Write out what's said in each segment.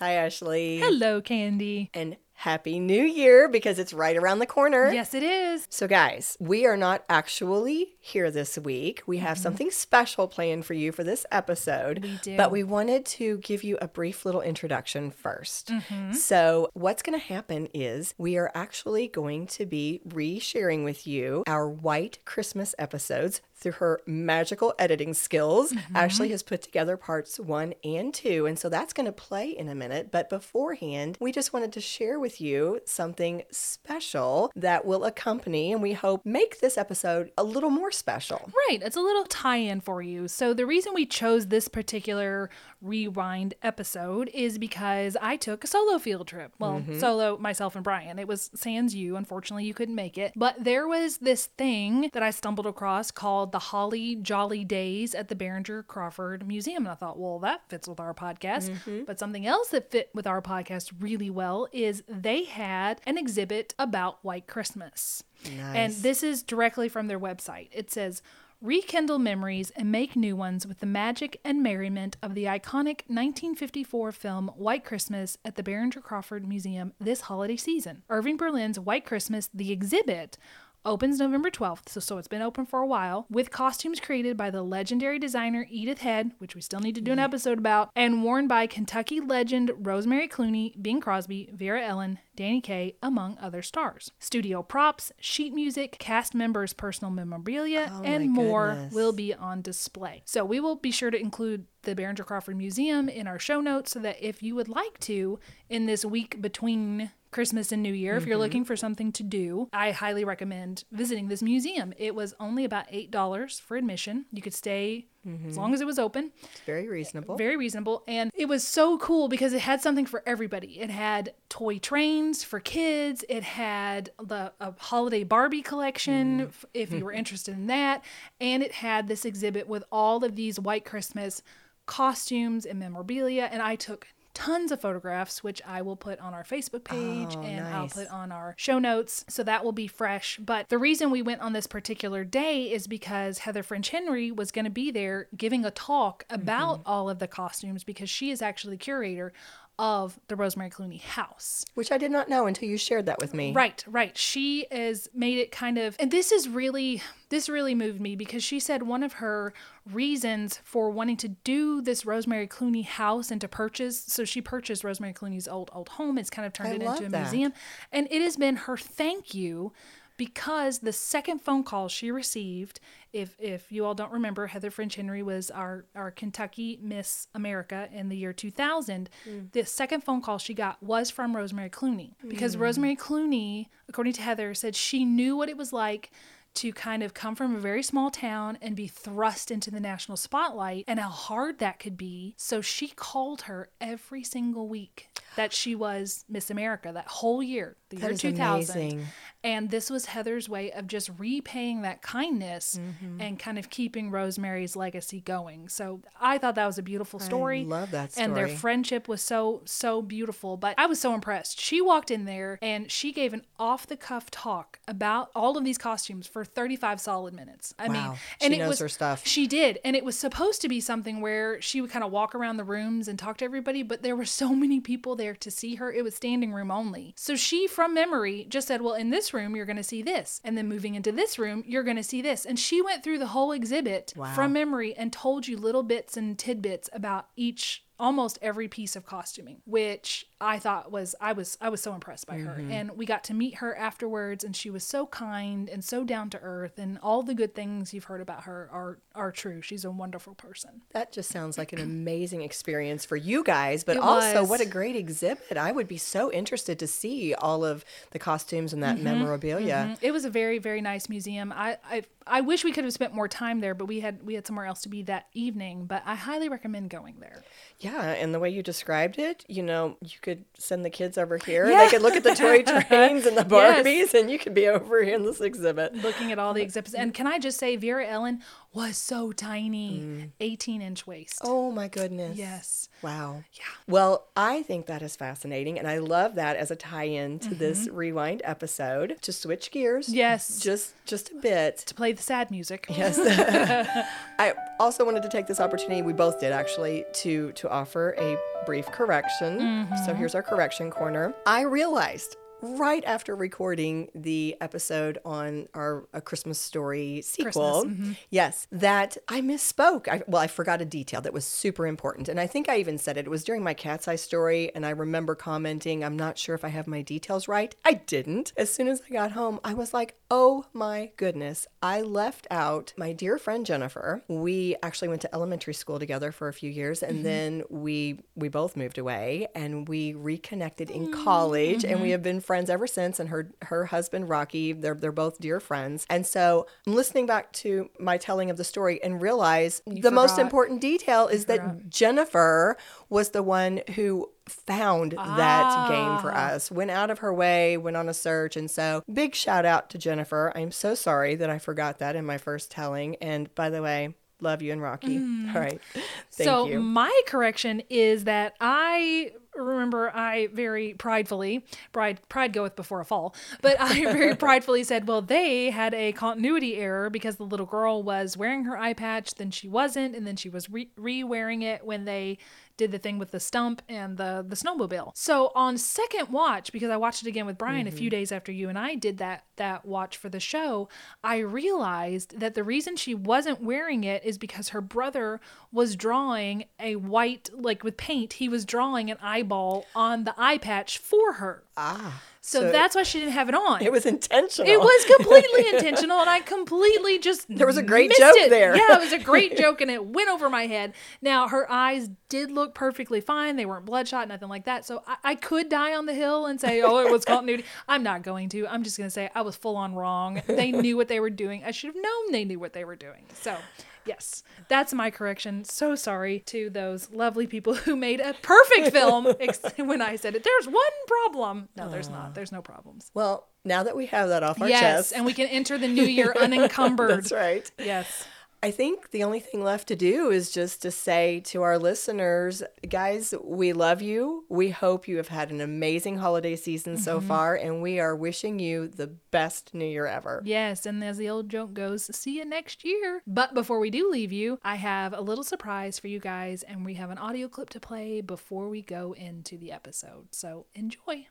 Hi, Ashley. Hello, Candy. And Happy New Year because it's right around the corner. Yes, it is. So, guys, we are not actually here this week. We have mm-hmm. something special planned for you for this episode. We do. But we wanted to give you a brief little introduction 1st mm-hmm. So, what's going to happen is we are actually going to be re-sharing with you our White Christmas episodes through her magical editing skills. Mm-hmm. Ashley has put together parts one and two. And so that's going to play in a minute. But beforehand, we just wanted to share with you something special that will accompany and we hope make this episode a little more special. Right, it's a little tie in for you. So, the reason we chose this particular rewind episode is because I took a solo field trip. Well, mm-hmm. solo myself and Brian. It was sans you. Unfortunately, you couldn't make it. But there was this thing that I stumbled across called the Holly Jolly Days at the Behringer Crawford Museum. And I thought, well, that fits with our podcast. Mm-hmm. But something else that fit with our podcast really well is they had an exhibit about White Christmas. And this is directly from their website. It says, Rekindle memories and make new ones with the magic and merriment of the iconic 1954 film White Christmas at the Behringer Crawford Museum this holiday season. Irving Berlin's White Christmas, the exhibit, opens November 12th, so, so it's been open for a while, with costumes created by the legendary designer Edith Head, which we still need to do an mm-hmm. episode about, and worn by Kentucky legend Rosemary Clooney, Bing Crosby, Vera Ellen, Danny Kaye, among other stars. Studio props, sheet music, cast members' personal memorabilia, Oh and more goodness. will be on display. So we will be sure to include the Behringer Crawford Museum in our show notes so that if you would like to, in this week between Christmas and New Year, if you're Mm-hmm. looking for something to do, I highly recommend visiting this museum. It was only about $8 for admission. You could stay Mm-hmm. as long as it was open. It's very reasonable. Very reasonable. And it was so cool because it had something for everybody. It had toy trains for kids. It had the a holiday Barbie collection f- if you were interested in that. And it had this exhibit with all of these white Christmas costumes and memorabilia. And I took tons of photographs, which I will put on our Facebook page Oh, and I'll put on our show notes. So that will be fresh. But the reason we went on this particular day is because Heather French Henry was going to be there giving a talk about Mm-hmm. all of the costumes because she is actually the curator of the Rosemary Clooney house. Which I did not know until you shared that with me. Right, right. She has made it kind of, and this is really, this really moved me because she said one of her reasons for wanting to do this Rosemary Clooney house and to purchase, so she purchased Rosemary Clooney's old old home. It's kind of turned I it into a that. museum, and it has been her thank you because the second phone call she received if if you all don't remember heather french henry was our our kentucky miss america in the year 2000 mm. the second phone call she got was from rosemary clooney because mm. rosemary clooney according to heather said she knew what it was like to kind of come from a very small town and be thrust into the national spotlight and how hard that could be. So she called her every single week that she was Miss America that whole year, the That year is 2000. amazing. And this was Heather's way of just repaying that kindness Mm-hmm. and kind of keeping Rosemary's legacy going. So I thought that was a beautiful story. love that And their friendship was so, so beautiful. But I was so impressed. She walked in there and she gave an off the cuff talk about all of these costumes for 35 solid minutes. I Wow. mean, and She it knows was her stuff. She did. And it was supposed to be something where she would kind of walk around the rooms and talk to everybody, but there were so many people there to see her. It was standing room only. So she, from memory, just said, Well, in this room, you're going to see this. And then moving into this room, you're going to see this. And she went through the whole exhibit Wow. from memory and told you little bits and tidbits about each almost every piece of costuming which i thought was i was i was so impressed by her and we got to meet her afterwards and she was so kind and so down to earth and all the good things you've heard about her are are true she's a wonderful person That just sounds like an amazing experience for you guys, but It also was. what a great exhibit. I would be so interested to see all of the costumes and that Mm-hmm. memorabilia. it was a very very nice museum i i i wish we could have spent more time there but we had we had somewhere else to be that evening but i highly recommend going there Yeah, and the way you described it, you know, you could send the kids over here. Yeah. They could look at the toy trains and the Yes. Barbies, and you could be over here in this exhibit. looking at all the exhibits and can i just say vera ellen was so tiny 18 inch waist Oh my goodness. yes Wow. Yeah. Well, I think that is fascinating, and I love that as a tie-in to this rewind episode. To switch gears, Mm-hmm. Yes. just just a bit. to play the sad music. Yes. I also wanted to take this opportunity. We both did actually to to offer a brief correction. So here's our correction corner. I realized right after recording the episode on our A Christmas Story sequel, mm-hmm. yes, that I misspoke. I, well, I forgot a detail that was super important. And I think I even said it. It was during my cat's eye story. And I remember commenting, I'm not sure if I have my details right. I didn't. As soon as I got home, I was like, oh my goodness. I left out my dear friend Jennifer. We actually went to elementary school together for a few years. And mm-hmm. then we, we both moved away and we reconnected in college. And we mm-hmm. have been friends ever since. And her her husband Rocky, they're they're both dear friends. And so I'm listening back to my telling of the story and realize the most important detail is that Jennifer was the one who found that ah. game for us went out of her way went on a search. And so big shout out to jennifer. I'm so sorry that i forgot that in my first telling. And by the way love you and rocky. Mm. All right. Thank you. so you. my correction is that I remember I very pridefully pride pride goeth before a fall, but I very pridefully said, well, they had a continuity error because the little girl was wearing her eye patch, then she wasn't, and then she was re- re-wearing it when they did the thing with the stump and the the snowmobile. So on second watch, because I watched it again with Brian a few days after you and I did that that watch for the show, I realized that the reason she wasn't wearing it is because her brother was drawing a white like with paint. He was drawing an eyeball on the eye patch for her. ah So, So that's why she didn't have it on. it was intentional It was completely intentional, and I completely just there was a great joke there. Yeah, it was a great joke, and it went over my head. Now her eyes did look perfectly fine; they weren't bloodshot, nothing like that. So I, I could die on the hill and say, "Oh, it was continuity." I'm not going to. I'm just going to say I was full on wrong. They knew what they were doing. I should have known they knew what they were doing. So. Yes, that's my correction. So sorry to those lovely people who made a perfect film ex- when I said it. There's one problem. No, there's not. Ah. There's no problems. well now that we have that off our yes, chest Yes, and we can enter the new year unencumbered. that's right Yes. I think the only thing left to do is just to say to our listeners, guys, we love you. We hope you have had an amazing holiday season Mm-hmm. so far, and we are wishing you the best new year ever. Yes, and as the old joke goes, see you next year. But before we do leave you, I have a little surprise for you guys, and we have an audio clip to play before we go into the episode. So enjoy.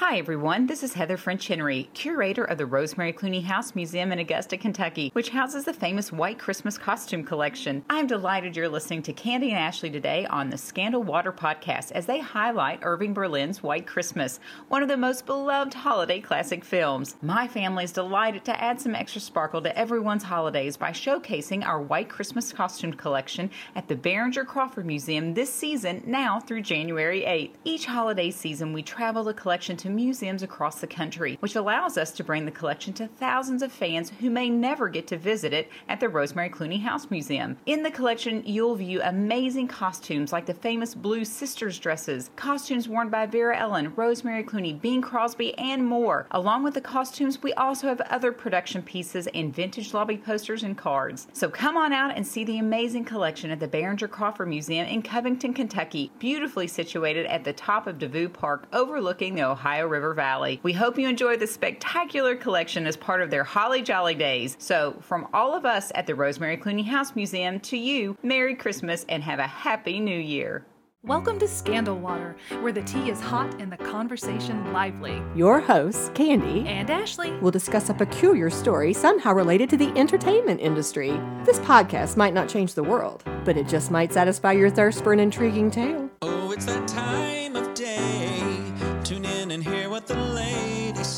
Hi, everyone. This is Heather French Henry, curator of the Rosemary Clooney House Museum in Augusta, Kentucky, which houses the famous White Christmas costume collection. I'm delighted you're listening to Candy and Ashley today on the Scandal Water podcast as they highlight Irving Berlin's White Christmas, one of the most beloved holiday classic films. My family is delighted to add some extra sparkle to everyone's holidays by showcasing our White Christmas costume collection at the Behringer Crawford Museum this season, now through January 8th. Each holiday season, we travel the collection to museums across the country, which allows us to bring the collection to thousands of fans who may never get to visit it at the Rosemary Clooney House Museum. In the collection, you'll view amazing costumes like the famous Blue Sisters dresses, costumes worn by Vera Ellen, Rosemary Clooney, Bing Crosby, and more. Along with the costumes, we also have other production pieces and vintage lobby posters and cards. So come on out and see the amazing collection at the Behringer Crawford Museum in Covington, Kentucky, beautifully situated at the top of Devou Park overlooking the Ohio River Valley. We hope you enjoy this spectacular collection as part of their Holly Jolly Days. So, from all of us at the Rosemary Clooney House Museum to you, Merry Christmas and have a Happy New Year. Welcome to Scandal Water, where the tea is hot and the conversation lively. Your hosts, Candy, And Ashley. will discuss a peculiar story somehow related to the entertainment industry. This podcast might not change the world, but it just might satisfy your thirst for an intriguing tale. Oh, it's that time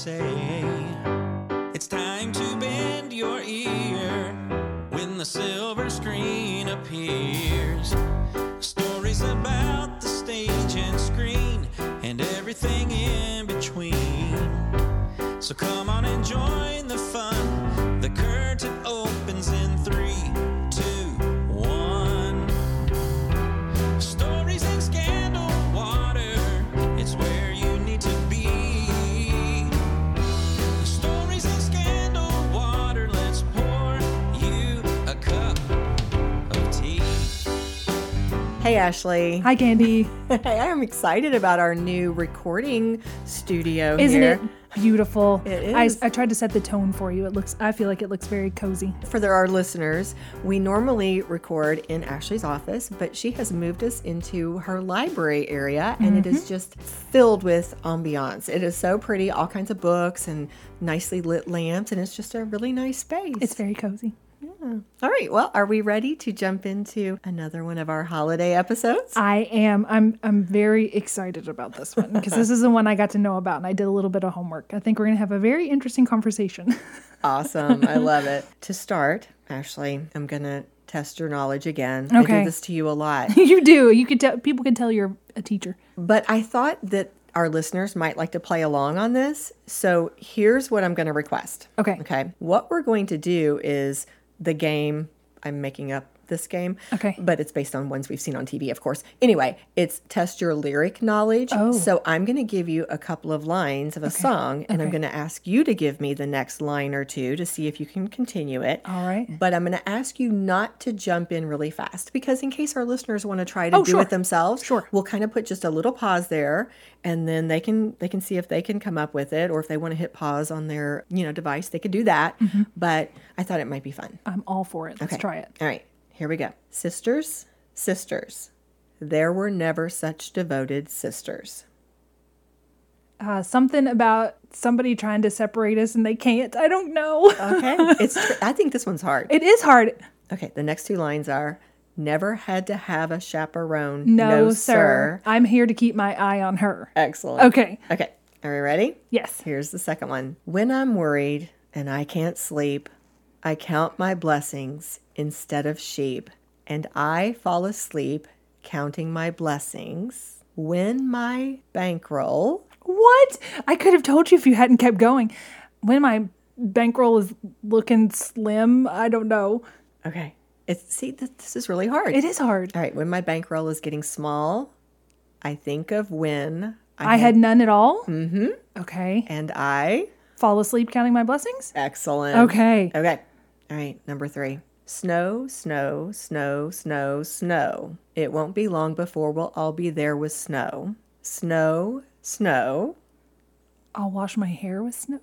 say. It's time to bend your ear when the silver screen appears. Stories about the stage and screen and everything in between. So come on and join Hey, Ashley. Hi, Candy. Hey, I am excited about our new recording studio Isn't here. it beautiful? It I. I tried to set the tone for you. It looks. I feel like it looks very cozy. For the- our listeners, we normally record in Ashley's office, but she has moved us into her library area and it is Mm-hmm. just filled with ambiance. It is so pretty, all kinds of books and nicely lit lamps, and it's just a really nice space. It's very cozy. Hmm. all right. Well, are we ready to jump into another one of our holiday episodes? I am. I'm. I'm very excited about this one because this is the one I got to know about, and I did a little bit of homework. I think we're gonna have a very interesting conversation. Awesome. I love it. To start, Ashley, I'm going to test your knowledge again. Okay. I do this to you a lot. you do. You could tell. People can tell you're a teacher. But I thought that our listeners might like to play along on this. So here's what I'm going to request. Okay. Okay. What we're going to do is the game. I'm making up this game. Okay. But it's based on ones we've seen on TV, of course. Anyway, it's test your lyric knowledge. Oh. So I'm going to give you a couple of lines of a song, and I'm going to ask you to give me the next line or two to see if you can continue it. All right. But I'm going to ask you not to jump in really fast because, in case our listeners want to try to Oh, do sure. it themselves, Sure. we'll kind of put just a little pause there, and then they can they can see if they can come up with it, or if they want to hit pause on their you know device, they could do that. Mm-hmm. But I thought it might be fun. I'm all for it. Let's Okay. try it. All right, here we go. Sisters, sisters, there were never such devoted sisters. Uh, something about somebody trying to separate us and they can't. I don't know. Okay, it's tr- I think this one's hard. it is hard. Okay, the next two lines are. Never had to have a chaperone. No, sir. I'm here to keep my eye on her. Excellent. Okay. Okay. Are we ready? Yes. Here's the second one. When I'm worried and I can't sleep, I count my blessings instead of sheep, and I fall asleep counting my blessings. When my bankroll, What? I could have told you if you hadn't kept going. When my bankroll is looking slim, I don't know. okay, it's see th- this is really hard. It is hard. All right, when my bankroll is getting small, I think of when I had none at all. Mm-hmm. Okay. and I Fall asleep counting my blessings. excellent. Okay. Okay. All right. Number three. Snow, snow, snow, snow, snow. It won't be long before we'll all be there with snow. Snow, snow. I'll wash my hair with snow.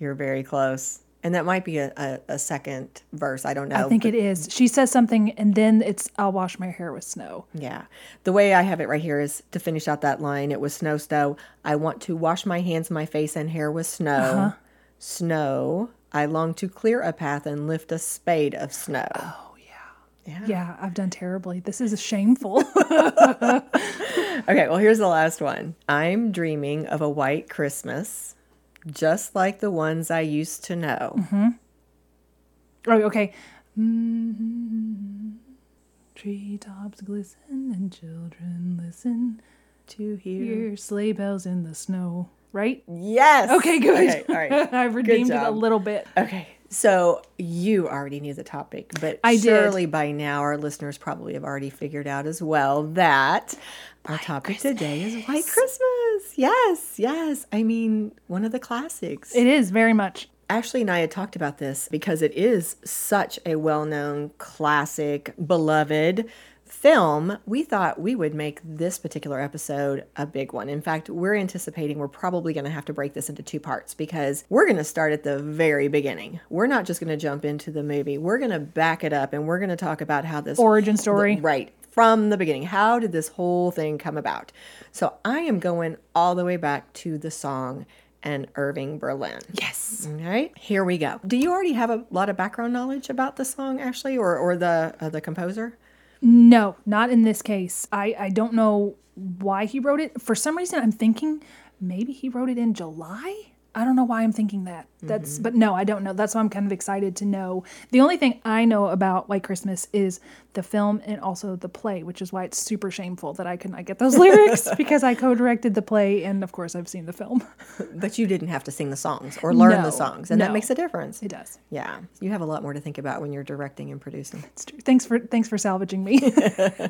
You're very close. And that might be a, a, a second verse. I don't know. I think it is. She says something, and then it's I'll wash my hair with snow. Yeah. The way I have it right here is to finish out that line. It was snow, snow. I want to wash my hands, my face, and hair with snow. Uh-huh. Snow. I long to clear a path and lift a spade of snow. Oh, yeah, Yeah, yeah I've done terribly. This is shameful. Okay, well, here's the last one. I'm dreaming of a white Christmas, just like the ones I used to know. oh, okay. Mm, treetops glisten and children listen. To hear. Hear sleigh bells in the snow. Right? Yes. Okay, good. Okay, all right. I redeemed it a little bit. Okay, so you already knew the topic, but I did. surely by now our listeners probably have already figured out as well that our topic today is White Christmas. Yes, yes. I mean, one of the classics. It is very much. Ashley and I had talked about this because it is such a well known, classic, beloved film. We thought we would make this particular episode a big one. In fact, we're anticipating we're probably going to have to break this into two parts because we're going to start at the very beginning. We're not just going to jump into the movie, we're going to back it up and we're going to talk about how this Origin story. Right. From the beginning. How did this whole thing come about? So I am going all the way back to the song and Irving Berlin. Yes. All right, here we go. Do you already have a lot of background knowledge about the song, Ashley, or, or the uh, the composer? No, not in this case. I, I don't know why he wrote it. For some reason, I'm thinking maybe he wrote it in July. I don't know why I'm thinking that. That's mm-hmm. but no, I don't know. That's why I'm kind of excited to know. The only thing I know about White Christmas is the film and also the play, which is why it's super shameful that I could not get those lyrics because I co-directed the play and of course I've seen the film. But you didn't have to sing the songs or learn No, the songs, and that makes a difference. It does. Yeah, you have a lot more to think about when you're directing and producing. It's true. Thanks for thanks for salvaging me.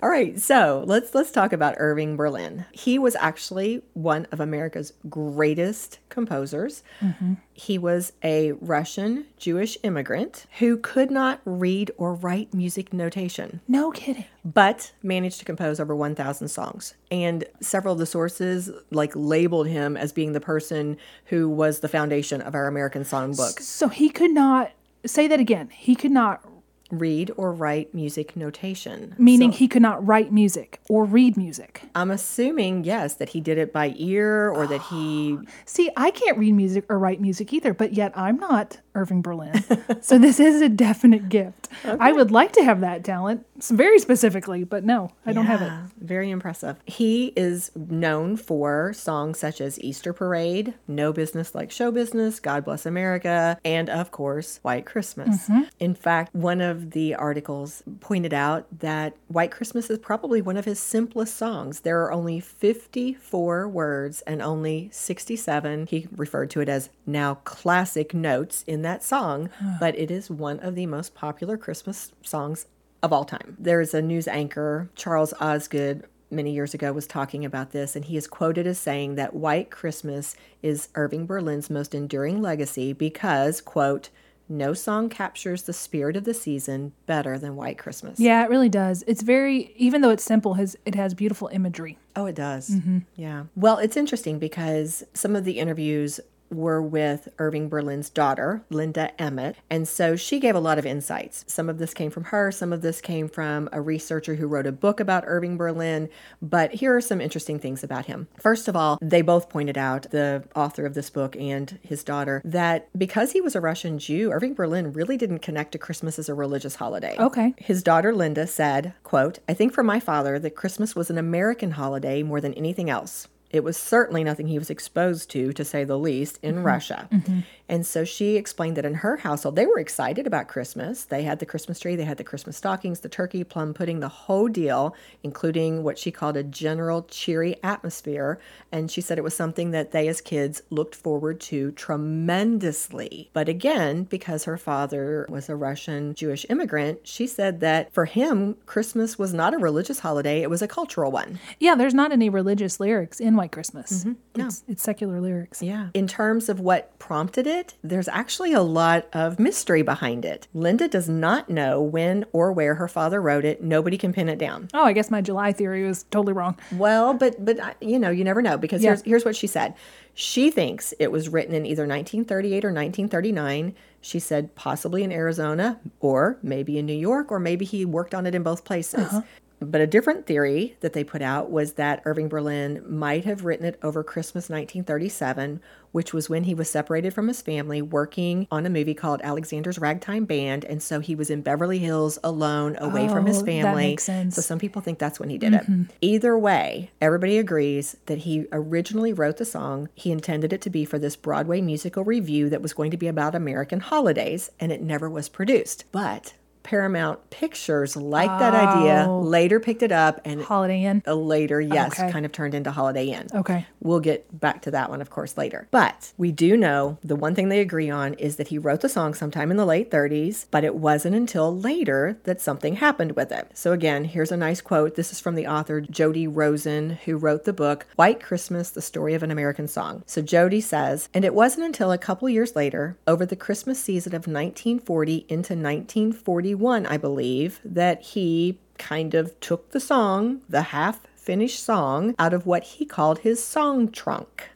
All right, so let's let's talk about Irving Berlin. He was actually one of America's greatest composers. years. He was a Russian Jewish immigrant who could not read or write music notation No kidding. but managed to compose over 1000 songs and several of the sources like labeled him as being the person who was the foundation of our american songbook So he could not say that again. He could not read or write music notation meaning So he could not write music or read music. i'm assuming yes that he did it by ear or that he See, I can't read music or write music either, but yet I'm not Irving Berlin. so this is a definite gift. I would like to have that talent, very specifically, but no, I don't have it. Very impressive. He is known for songs such as Easter Parade, No Business Like Show Business, God Bless America, and of course, White Christmas. Mm-hmm. In fact, one of the articles pointed out that White Christmas is probably one of his simplest songs. There are only 54 words and only 67. He referred to it as now classic notes in that song, but it is one of the most popular Christmas songs of all time. There's a news anchor, Charles Osgood, many years ago was talking about this, and he is quoted as saying that White Christmas is Irving Berlin's most enduring legacy because, quote, no song captures the spirit of the season better than White Christmas. Yeah, it really does. It's very, even though it's simple, has it has beautiful imagery. Oh, it does. Mm-hmm. Yeah. Well, it's interesting because some of the interviews were with Irving Berlin's daughter, Linda Emmett. And so she gave a lot of insights. Some of this came from her, some of this came from a researcher who wrote a book about Irving Berlin. But here are some interesting things about him. First of all, they both pointed out, the author of this book and his daughter, that because he was a Russian Jew, Irving Berlin really didn't connect to Christmas as a religious holiday. Okay. His daughter Linda said, quote, I think for my father that Christmas was an American holiday more than anything else. It was certainly nothing he was exposed to, to say the least, in mm-hmm. Russia. Mm-hmm. And so she explained that in her household, they were excited about Christmas. They had the Christmas tree, they had the Christmas stockings, the turkey, plum pudding, the whole deal, including what she called a general cheery atmosphere. And she said it was something that they as kids looked forward to tremendously. But again, because her father was a Russian Jewish immigrant, she said that for him, Christmas was not a religious holiday, it was a cultural one. Yeah, there's not any religious lyrics in White Christmas. Mm-hmm. It's, it's secular lyrics. Yeah. In terms of what prompted it, there's actually a lot of mystery behind it. Linda does not know when or where her father wrote it. Nobody can pin it down. Oh, I guess my July theory was totally wrong. Well, but but you know, you never know because Yeah. here's here's what she said. She thinks it was written in either 1938 or 1939. She said possibly in Arizona or maybe in New York or maybe he worked on it in both places. Uh-huh. But a different theory that they put out was that Irving Berlin might have written it over Christmas 1937, which was when he was separated from his family working on a movie called Alexander's Ragtime Band. And so he was in Beverly Hills alone, away from his Oh, that family. makes sense. So some people think that's when he did it. Mm-hmm. Either way, everybody agrees that he originally wrote the song. He intended it to be for this Broadway musical revue that was going to be about American holidays, and it never was produced. But Paramount Pictures liked that idea, later picked it up, and Holiday Inn. uh, later, yes, Okay. kind of turned into Holiday Inn. Okay. We'll get back to that one, of course, later. But we do know the one thing they agree on is that he wrote the song sometime in the late 30s, but it wasn't until later that something happened with it. So, again, here's a nice quote. This is from the author Jody Rosen, who wrote the book White Christmas The Story of an American Song. So, Jody says, and it wasn't until a couple years later, over the Christmas season of 1940 into 1941, I believe, that he kind of took the song, the half finished song, out of what he called his song trunk.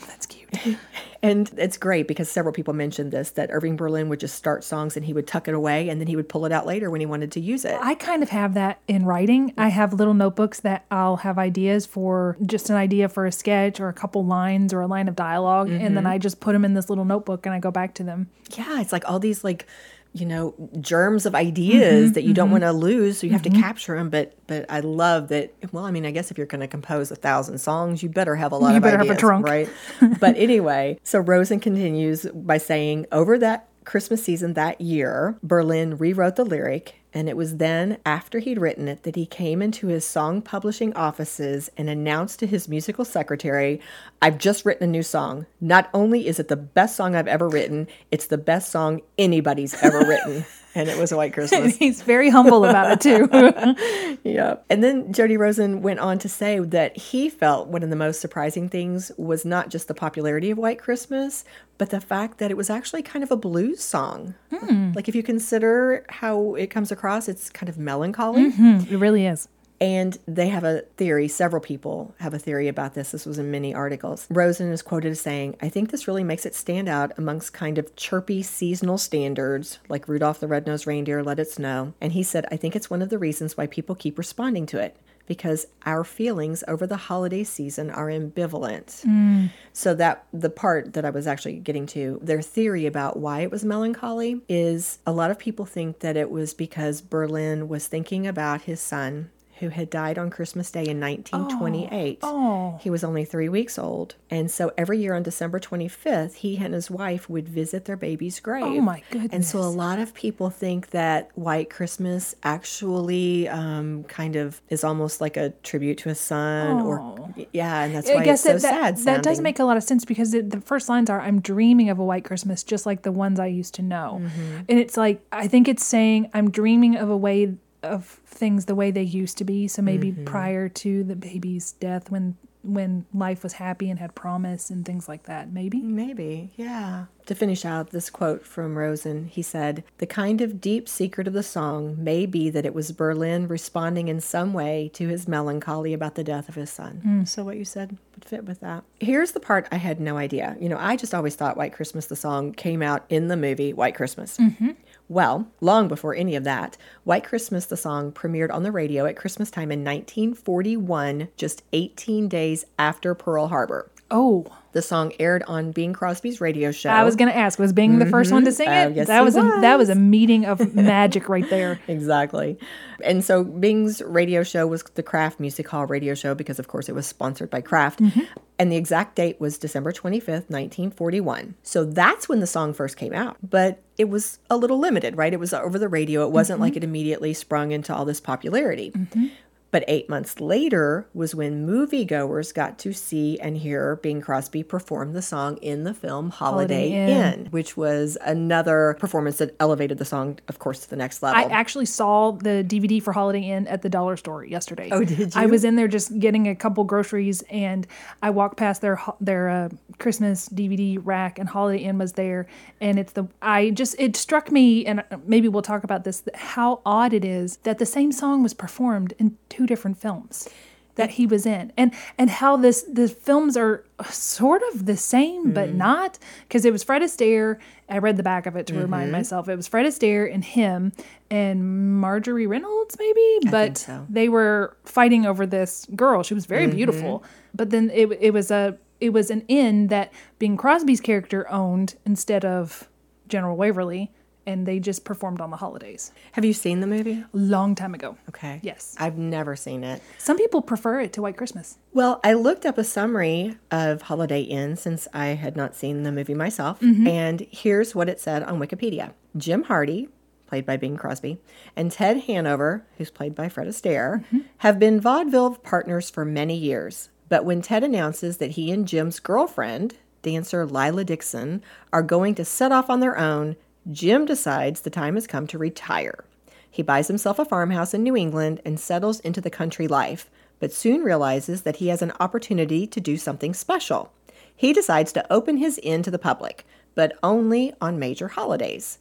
Oh, That's cute. And it's great because several people mentioned this that Irving Berlin would just start songs and he would tuck it away and then he would pull it out later when he wanted to use it. I kind of have that in writing. I have little notebooks that I'll have ideas for just an idea for a sketch or a couple lines or a line of dialog and then mm-hmm. I just put them in this little notebook and I go back to them. yeah, it's like all these like you know germs of ideas mm-hmm, that you don't mm-hmm. want to lose so you have to mm-hmm. capture them but but i love that well i mean i guess if you're going to compose a thousand songs you better have a lot You of better have a ideas trunk. right? But anyway so rosen continues by saying over that christmas season that year berlin rewrote the lyric and it was then, after he'd written it, that he came into his song publishing offices and announced to his musical secretary, I've just written a new song. Not only is it the best song I've ever written, it's the best song anybody's ever written. and it was a white Christmas. He's very humble about it too. yeah. And then Jody Rosen went on to say that he felt one of the most surprising things was not just the popularity of White Christmas, but the fact that it was actually kind of a blues song. Hmm. Like if you consider how it comes across, it's kind of melancholy. Mm-hmm. it really is. And they have a theory, several people have a theory about this. This was in many articles. Rosen is quoted as saying, I think this really makes it stand out amongst kind of chirpy seasonal standards like Rudolph the Red-Nosed Reindeer, Let It Snow. And he said, I think it's one of the reasons why people keep responding to it because our feelings over the holiday season are ambivalent. Mm. So that the part that I was actually getting to, their theory about why it was melancholy is a lot of people think that it was because Berlin was thinking about his son who had died on Christmas Day in 1928. Oh. He was only three weeks old. And so every year on December 25th, he and his wife would visit their baby's grave. Oh my goodness. And so a lot of people think that White Christmas actually um, kind of is almost like a tribute to his son, or yeah, and that's why I guess it's so that, sad. that, that does make a lot of sense because it, the first lines are I'm dreaming of a white Christmas just like the ones I used to know. Mm-hmm. And it's like I think it's saying I'm dreaming of a way of things the way they used to be. So maybe Mm-hmm. prior to the baby's death when when life was happy and had promise and things like that. Maybe. Maybe, yeah. To finish out this quote from Rosen, he said, The kind of deep secret of the song may be that it was Berlin responding in some way to his melancholy about the death of his son. So, what you said would fit with that. Here's the part I had no idea. You know, I just always thought White Christmas, the song, came out in the movie White Christmas. Well, long before any of that, White Christmas, the song, premiered on the radio at Christmas time in 1941, just 18 days after Pearl Harbor. Oh, The song aired on Bing Crosby's radio show. I was gonna ask, was Bing the first one to mm-hmm. sing oh, it? Oh, yes, that he was, a that was a meeting of magic right there. Exactly. And so Bing's radio show was the Kraft Music Hall radio show because, of course, it was sponsored by Kraft. Mm-hmm. And the exact date was December 25th, 1941. So that's when the song first came out. But it was a little limited, right? It was over the radio. It wasn't mm-hmm. like it immediately sprung into all this popularity. But eight months later was when moviegoers got to see and hear Bing Crosby perform the song in the film Holiday, Holiday Inn. Inn, which was another performance that elevated the song, of course, to the next level. I actually saw the DVD for Holiday Inn at the dollar store yesterday. Oh, did you? I was in there just getting a couple groceries, and I walked past their their uh, Christmas DVD rack, and Holiday Inn was there. And it's the I just it struck me, and maybe we'll talk about this. How odd it is that the same song was performed in two different films that he was in and and how this the films are sort of the same but Mm-hmm. not because it was Fred Astaire I read the back of it to Mm-hmm. remind myself it was Fred Astaire and him and Marjorie Reynolds maybe but so. they were fighting over this girl she was very Mm-hmm. beautiful but then it, it was a it was an inn that Bing Crosby's character owned instead of General Waverly and they just performed on the holidays Have you seen the movie? long time ago Okay. Yes. I've never seen it. some people prefer it to White Christmas Well, I looked up a summary of Holiday Inn since I had not seen the movie myself. Mm-hmm. And here's what it said on Wikipedia Jim Hardy, played by Bing Crosby, and Ted Hanover, who's played by Fred Astaire, Mm-hmm. have been vaudeville partners for many years. But when Ted announces that he and Jim's girlfriend, dancer Lila Dixon, are going to set off on their own, Jim decides the time has come to retire. He buys himself a farmhouse in New England and settles into the country life, but soon realizes that he has an opportunity to do something special. He decides to open his inn to the public, but only on major holidays.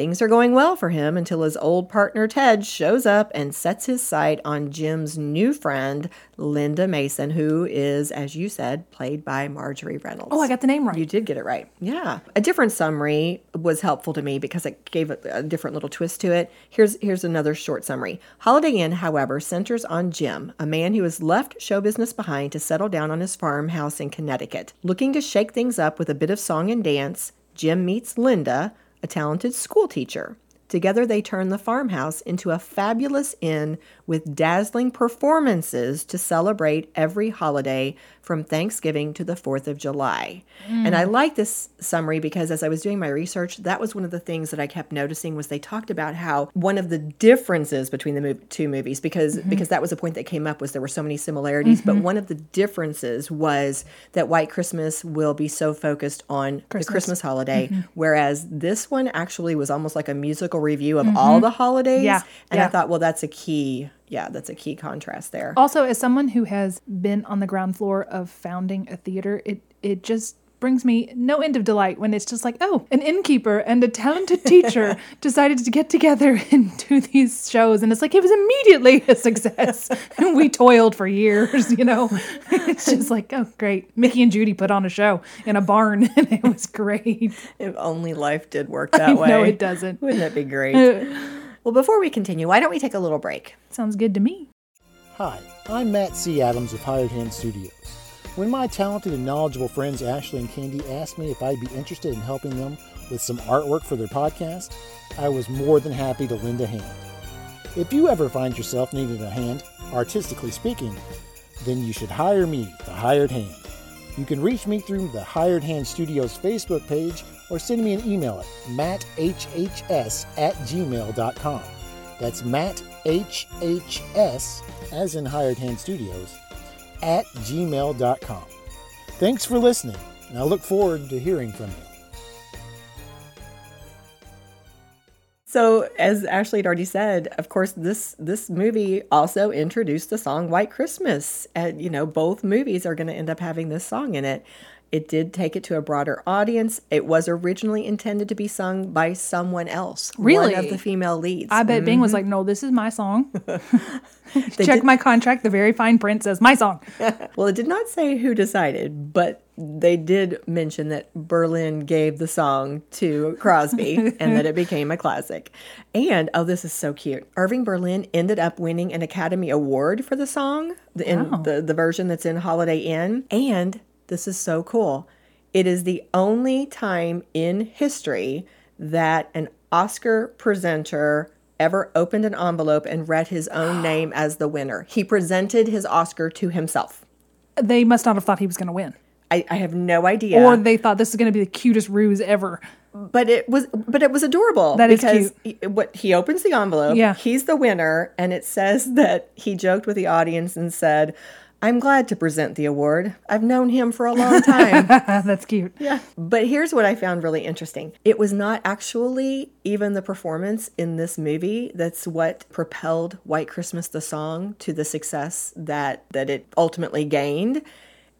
Things are going well for him until his old partner Ted shows up and sets his sight on Jim's new friend, Linda Mason, who is, as you said, played by Marjorie Reynolds. oh I got the name right You did get it right. Yeah. A different summary was helpful to me because it gave a, a different little twist to it. Here's here's another short summary. Holiday Inn, however, centers on Jim, a man who has left show business behind to settle down on his farmhouse in Connecticut. Looking to shake things up with a bit of song and dance, Jim meets Linda, a talented school teacher. Together, they turn the farmhouse into a fabulous inn with dazzling performances to celebrate every holiday from Thanksgiving to the 4th of July. Hmm. And I like this summary because as I was doing my research, that was one of the things that I kept noticing was they talked about how one of the differences between the mov- two movies because mm-hmm. because that was a point that came up was there were so many similarities, but mm-hmm. one of the differences was that White Christmas will be so focused on the Christmas holiday, mm-hmm. whereas this one actually was almost like a musical revue of all the holidays. Mm-hmm. Yeah, And I thought, well, that's a key. Yeah, that's a key contrast there. Also, as someone who has been on the ground floor of founding a theater, it it just brings me no end of delight when it's just like, oh, an innkeeper and a talented teacher decided to get together and do these shows, and it's like it was immediately a success. and we toiled for years, you know. It's just like, oh, great. Mickey and Judy put on a show in a barn, and it was great. If only life did work that I way. know it doesn't. Wouldn't that be great? Uh, well, before we continue, why don't we take a little break? Sounds good to me. Hi, I'm Matt C. Adams of Hired Hand Studios. When my talented and knowledgeable friends Ashley and Candy asked me if I'd be interested in helping them with some artwork for their podcast, I was more than happy to lend a hand. If you ever find yourself needing a hand, artistically speaking, then you should hire me, the Hired Hand. You can reach me through the Hired Hand Studios Facebook page or send me an email at matthhs at gmail.com. That's matthhs, as in Hired Hand Studios, at gmail.com. Thanks for listening, and I look forward to hearing from you. So, as Ashley had already said, of course, this this movie also introduced the song "White Christmas," and you know both movies are going to end up having this song in it. It did take it to a broader audience. It was originally intended to be sung by someone else, one Really? of the female leads. I bet Bing was like, mm-hmm. no, this is my song. Check did- my contract. The very fine print says my song. Well, it did not say who decided, but they did mention that Berlin gave the song to Crosby and that it became a classic. And oh, this is so cute. Irving Berlin ended up winning an Academy Award for the song, the, in the, the version that's in Holiday Inn. And this is so cool. It is the only time in history that an Oscar presenter ever opened an envelope and read his own name as the winner. He presented his Oscar to himself. They must not have thought he was going to win. I, I have no idea. Or they thought this is going to be the cutest ruse ever. but it was but it was adorable That is because he, what he opens the envelope Yeah. he's the winner and it says that he joked with the audience and said i'm glad to present the award i've known him for a long time That's cute. Yeah. But here's what I found really interesting. It was not actually even the performance in this movie that's what propelled White Christmas the song to the success that that it ultimately gained.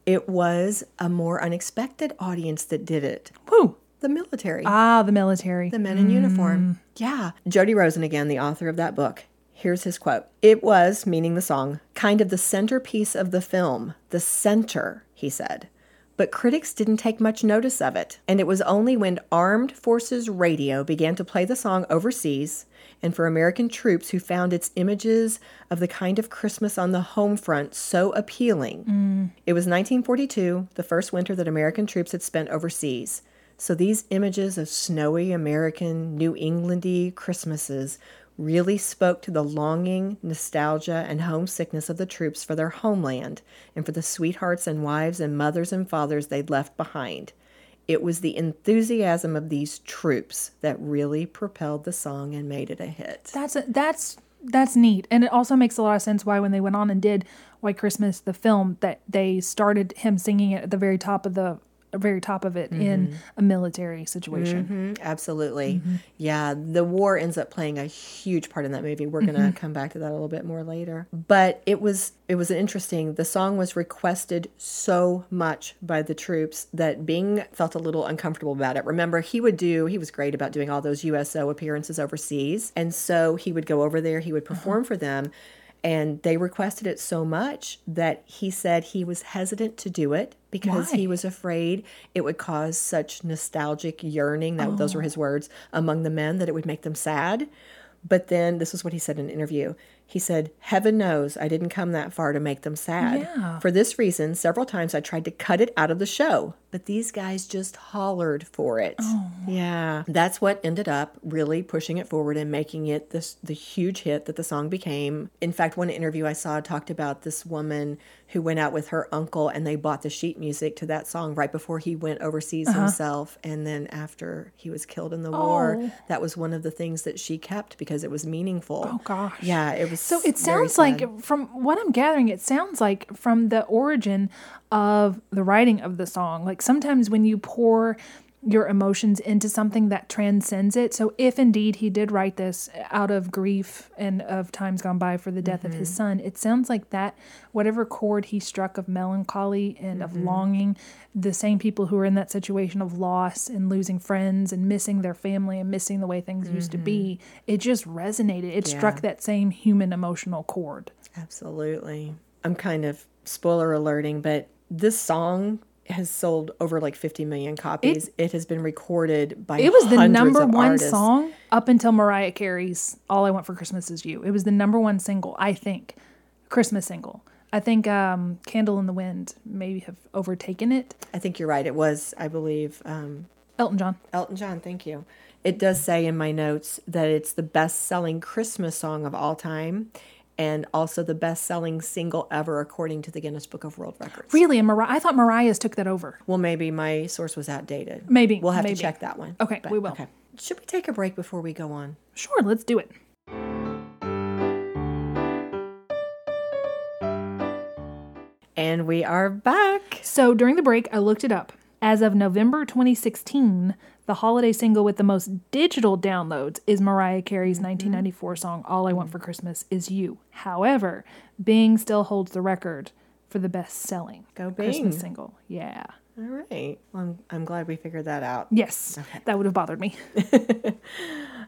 It was a more unexpected audience that did it. Woo. The military. Ah, the military. the men in uniform. Yeah. Jody Rosen again, the author of that book. Here's his quote. It was, meaning the song, kind of the centerpiece of the film, the center, he said. But critics didn't take much notice of it, and it was only when Armed Forces Radio began to play the song overseas and for American troops who found its images of the kind of Christmas on the home front so appealing. Mm. It was 1942, the first winter that American troops had spent overseas. So these images of snowy American, New Englandy Christmases really spoke to the longing, nostalgia, and homesickness of the troops for their homeland and for the sweethearts and wives and mothers and fathers they'd left behind. It was the enthusiasm of these troops that really propelled the song and made it a hit. That's that's that's neat, and it also makes a lot of sense why when they went on and did White Christmas, the film, that they started him singing it at the very top of the very top of it in mm-hmm. a military situation. Mhm, absolutely. Mm-hmm. Yeah, the war ends up playing a huge part in that movie. We're going to mm-hmm. come back to that a little bit more later. But it was it was interesting. The song was requested so much by the troops that Bing felt a little uncomfortable about it. Remember, he would do he was great about doing all those USO appearances overseas. And so he would go over there, he would perform uh-huh. for them. And they requested it so much that he said he was hesitant to do it because he was afraid it would cause such nostalgic yearning. That those were oh. his words among the men that it would make them sad. But then this is what he said in an interview. He said, Heaven knows I didn't come that far to make them sad. Yeah. For this reason, several times I tried to cut it out of the show, but these guys just hollered for it. Oh. Yeah. That's what ended up really pushing it forward and making it this the huge hit that the song became. In fact, one interview I saw talked about this woman who went out with her uncle and they bought the sheet music to that song right before he went overseas uh-huh. himself and then after he was killed in the war. Oh. That was one of the things that she kept because it was meaningful. Oh, gosh. Yeah, it was So it sounds like, from what I'm gathering, it sounds like from the origin of the writing of the song. Like sometimes when you pour your emotions into something that transcends it. So, if indeed he did write this out of grief and of times gone by for the death of his mm-hmm. son, it sounds like that, whatever chord he struck of melancholy and of mm-hmm. longing, the same people who are in that situation of loss and losing friends and missing their family and missing the way things used to be, mm-hmm. it just resonated. It struck that same human emotional chord. Absolutely. I'm kind of spoiler alerting, but this song has sold over like 50 million copies. It, has been recorded by It was the number one artists. song up until Mariah Carey's All I Want for Christmas Is You. It was the number one single, I think. Christmas single. I think um, Candle in the Wind maybe have overtaken it. I think you're right. It was, I believe, um, Elton John. Elton John. Thank you. It does say in my notes that it's the best selling Christmas song of all time and also the best selling single ever according to the Guinness Book of World Records. Really? And Mariah, I thought Mariah's took that over. Well, maybe my source was outdated. Maybe, We'll have maybe. to check that one. Okay, we will. Okay. Should we take a break before we go on? Sure, let's do it. And we are back. So during the break, I looked it up. As of November 2016, the holiday single with the most digital downloads is Mariah Carey's mm-hmm. 1994 song All I Want for Christmas Is You. However, Bing still holds the record for the best selling Christmas single. Yeah. All right. Well, I'm, I'm glad we figured that out. Yes, that would have bothered me.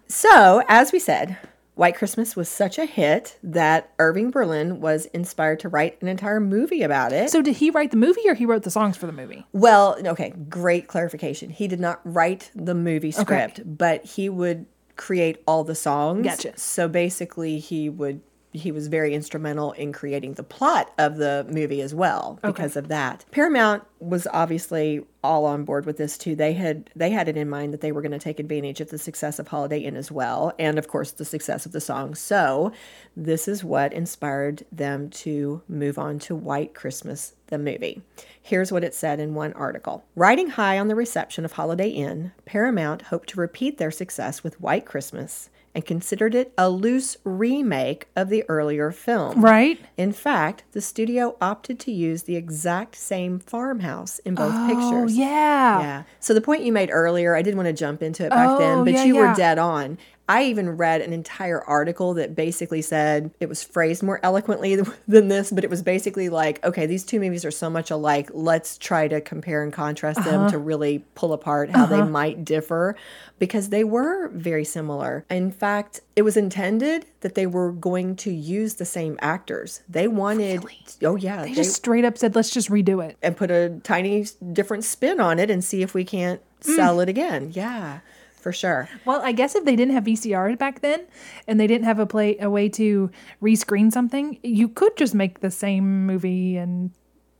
So, as we said, White Christmas was such a hit that Irving Berlin was inspired to write an entire movie about it. So did he write the movie or he wrote the songs for the movie? well, okay, great clarification. He did not write the movie script, but he would create all the songs. Gotcha. So basically, he would he was very instrumental in creating the plot of the movie as well because of that. Paramount was obviously all on board with this too. They had they had it in mind that they were going to take advantage of the success of Holiday Inn as well, and of course the success of the song. So this is what inspired them to move on to White Christmas, the movie. Here's what it said in one article. Riding high on the reception of Holiday Inn, Paramount hoped to repeat their success with White Christmas and considered it a loose remake of the earlier film. Right? In fact, the studio opted to use the exact same farmhouse in both Oh, pictures. yeah. Yeah. So the point you made earlier, I didn't want to jump into it back Oh, then, but yeah, you yeah. were dead on. I even read an entire article that basically said it was phrased more eloquently than this, but it was basically like, okay, these two movies are so much alike. Let's try to compare and contrast Uh-huh. them to really pull apart how they might differ because they were very similar. In fact, it was intended that they were going to use the same actors. They wanted, oh, yeah. They just straight up said, let's just redo it. and put a tiny different spin on it and see if we can't Mm. sell it again. Yeah, for sure. Well, I guess if they didn't have VCRs back then and they didn't have a play a way to rescreen something, you could just make the same movie and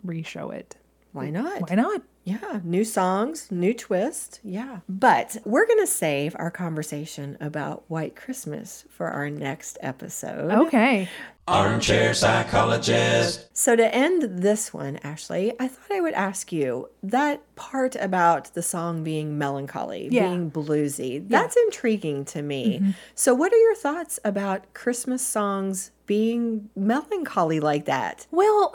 re-show it. Why not? Why not? Yeah, new songs, new twist. Yeah. But we're going to save our conversation about White Christmas for our next episode. Okay. Armchair psychologist. So, to end this one, Ashley, I thought I would ask you that part about the song being melancholy, Yeah. being bluesy, that's intriguing to me. Mm-hmm. So, what are your thoughts about Christmas songs being melancholy like that? Well,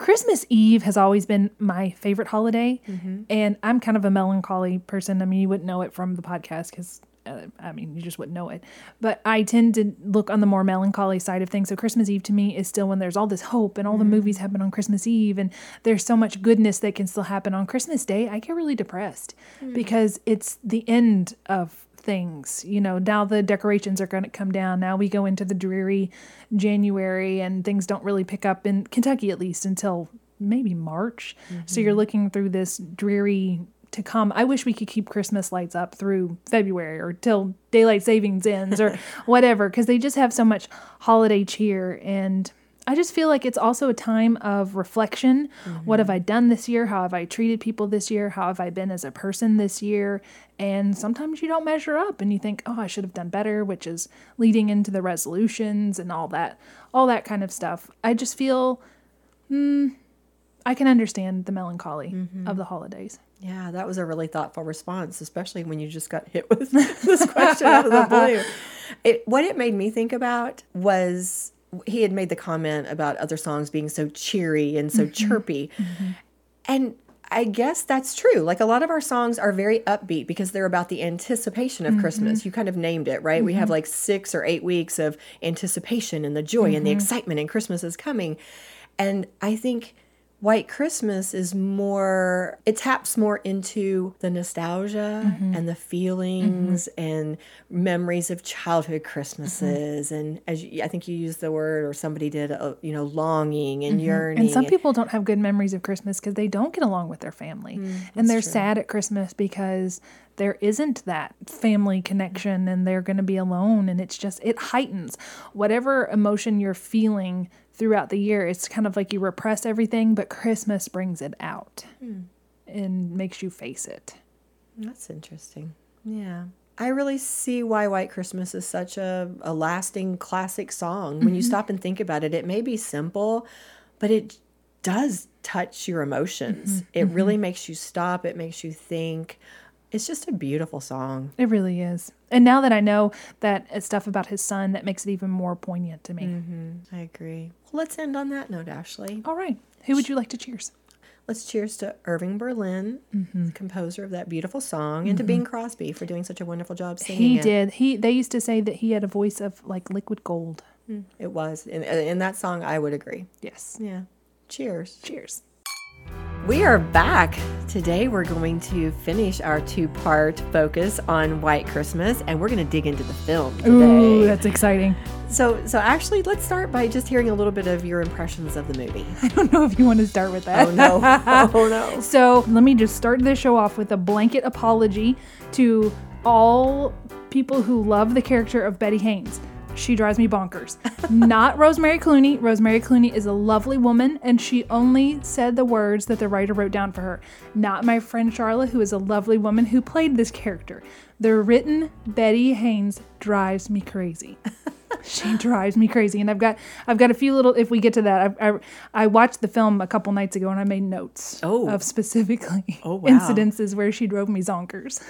Christmas Eve has always been my favorite holiday, mm-hmm. and I'm kind of a melancholy person. I mean, you wouldn't know it from the podcast because. Uh, I mean, you just wouldn't know it. But I tend to look on the more melancholy side of things. So, Christmas Eve to me is still when there's all this hope and all the mm-hmm. movies happen on Christmas Eve, and there's so much goodness that can still happen on Christmas Day. I get really depressed mm. because it's the end of things. You know, now the decorations are going to come down. Now we go into the dreary January and things don't really pick up in Kentucky at least until maybe March. So you're mm-hmm. looking through this dreary to come. I wish we could keep Christmas lights up through February or till daylight savings ends or whatever because they just have so much holiday cheer and I just feel like it's also a time of reflection. What have I done this year? How have I treated people this year? How have I been as a person this year? And sometimes you don't measure up and you think, "Oh, I should have done better," which is leading into the resolutions and all that, all that kind of stuff. I just feel hmm, I can understand the melancholy of the holidays. Yeah, that was a really thoughtful response, especially when you just got hit with this question out of the blue. It, what it made me think about was he had made the comment about other songs being so cheery and so mm-hmm. chirpy. Mm-hmm. And I guess that's true. Like a lot of our songs are very upbeat because they're about the anticipation of Christmas. Mm-hmm. You kind of named it, right? We have like six or eight weeks of anticipation and the joy and the excitement, and Christmas is coming. And I think White Christmas is more, it taps more into the nostalgia mm-hmm. and the feelings mm-hmm. and memories of childhood Christmases. Mm-hmm. And as you, I think you used the word, or somebody did, uh, you know, longing and yearning. And some people don't have good memories of Christmas because they don't get along with their family. Mm, and they're sad at Christmas because there isn't that family connection and they're going to be alone. And it's just, it heightens whatever emotion you're feeling throughout the year. It's kind of like you repress everything, but Christmas brings it out hmm. and makes you face it. That's interesting. Yeah. I really see why White Christmas is such a, a lasting classic song. When you mm-hmm. stop and think about it, it may be simple, but it does touch your emotions. Mm-hmm. It really mm-hmm. makes you stop, it makes you think. It's just a beautiful song. It really is. And now that I know that it's stuff about his son, that makes it even more poignant to me. Mm-hmm. I agree. Well, let's end on that note, Ashley. All right. Who would you like to cheers? Let's cheers to Irving Berlin, mm-hmm. the composer of that beautiful song, and to mm-hmm. Bing Crosby for doing such a wonderful job singing it. He it. did. He they used to say that he had a voice of like liquid gold. Mm, it was. In, in that song, I would agree. Yes. Yeah. Cheers. Cheers. We are back. Today we're going to finish our two-part focus on White Christmas and we're going to dig into the film today. Ooh, that's exciting. so so actually let's start by just hearing a little bit of your impressions of the movie. I don't know if you want to start with that. Oh no. oh no. So let me just start this show off with a blanket apology to all people who love the character of Betty Haynes. She drives me bonkers. Not Rosemary Clooney. Rosemary Clooney is a lovely woman, and she only said the words that the writer wrote down for her. Not my friend Charlotte, who is a lovely woman who played this character. The written Betty Haynes drives me crazy. she drives me crazy, and I've got I've got a few little. If we get to that, I I, I watched the film a couple nights ago, and I made notes Oh. of specifically Oh, wow. incidences where she drove me zonkers.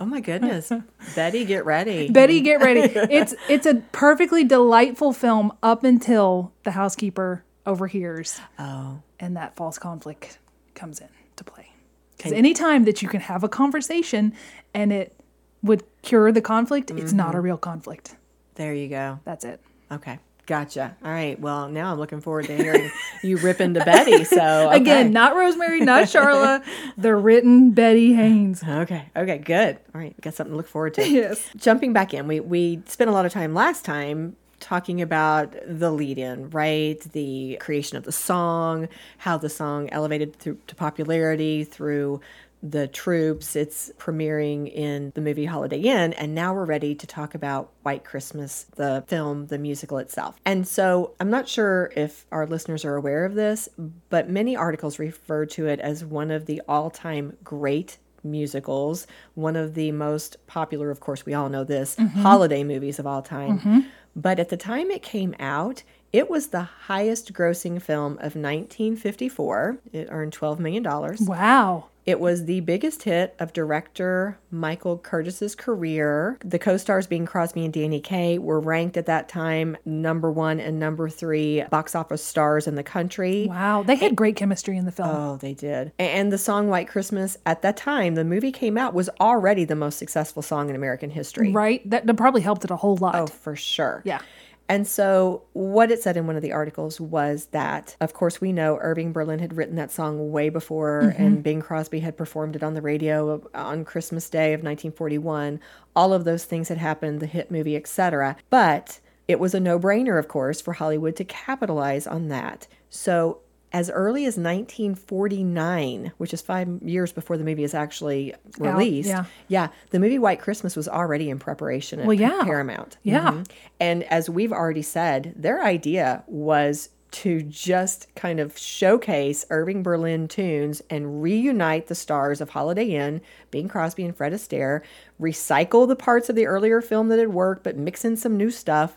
Oh my goodness. Betty, get ready. Betty, get ready. It's it's a perfectly delightful film up until the housekeeper overhears oh. and that false conflict comes in to play. Because anytime that you can have a conversation and it would cure the conflict, it's not Mm-hmm. a real conflict. There you go. That's it. Okay. Gotcha. All right. Well, now I'm looking forward to hearing you rip into Betty. So Again, not Rosemary, not Charla, the written Betty Haynes. Okay. Okay. Good. All right. Got something to look forward to. Yes. Jumping back in, we we spent a lot of time last time talking about the lead-in, right? The creation of the song, how the song elevated through to popularity through the troops. It's premiering in the movie Holiday Inn, and now we're ready to talk about White Christmas, the film, the musical itself. And so I'm not sure if our listeners are aware of this, but many articles refer to it as one of the all-time great musicals, one of the most popular, of course, we all know this, mm-hmm. holiday movies of all time. Mm-hmm. But at the time it came out, it was the highest grossing film of 1954. It earned $12 million. Wow. It was the biggest hit of director Michael Curtiz's career. The co-stars being Crosby and Danny Kaye were ranked at that time number 1 and number 3 box office stars in the country. Wow. They had great chemistry in the film. Oh, they did. And the song White Christmas at that time the movie came out was already the most successful song in American history. right? That, that probably helped it a whole lot. Oh, for sure. Yeah. And so, what it said in one of the articles was that, of course, we know Irving Berlin had written that song way before, mm-hmm. and Bing Crosby had performed it on the radio on Christmas Day of 1941. All of those things had happened, the hit movie, etc. But it was a no brainer, of course, for Hollywood to capitalize on that. So, as early as 1949, which is five years before the movie is actually released, yeah. yeah, the movie White Christmas was already in preparation at Well, yeah. Paramount. Yeah. Mhm. And as we've already said, their idea was to just kind of showcase Irving Berlin tunes and reunite the stars of Holiday Inn, Bing Crosby and Fred Astaire, recycle the parts of the earlier film that had worked, but mix in some new stuff.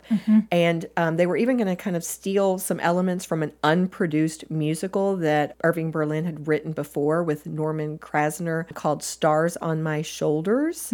And um, they were even going to kind of steal some elements from an unproduced musical that Irving Berlin had written before with Norman Krasna called Stars on My Shoulders.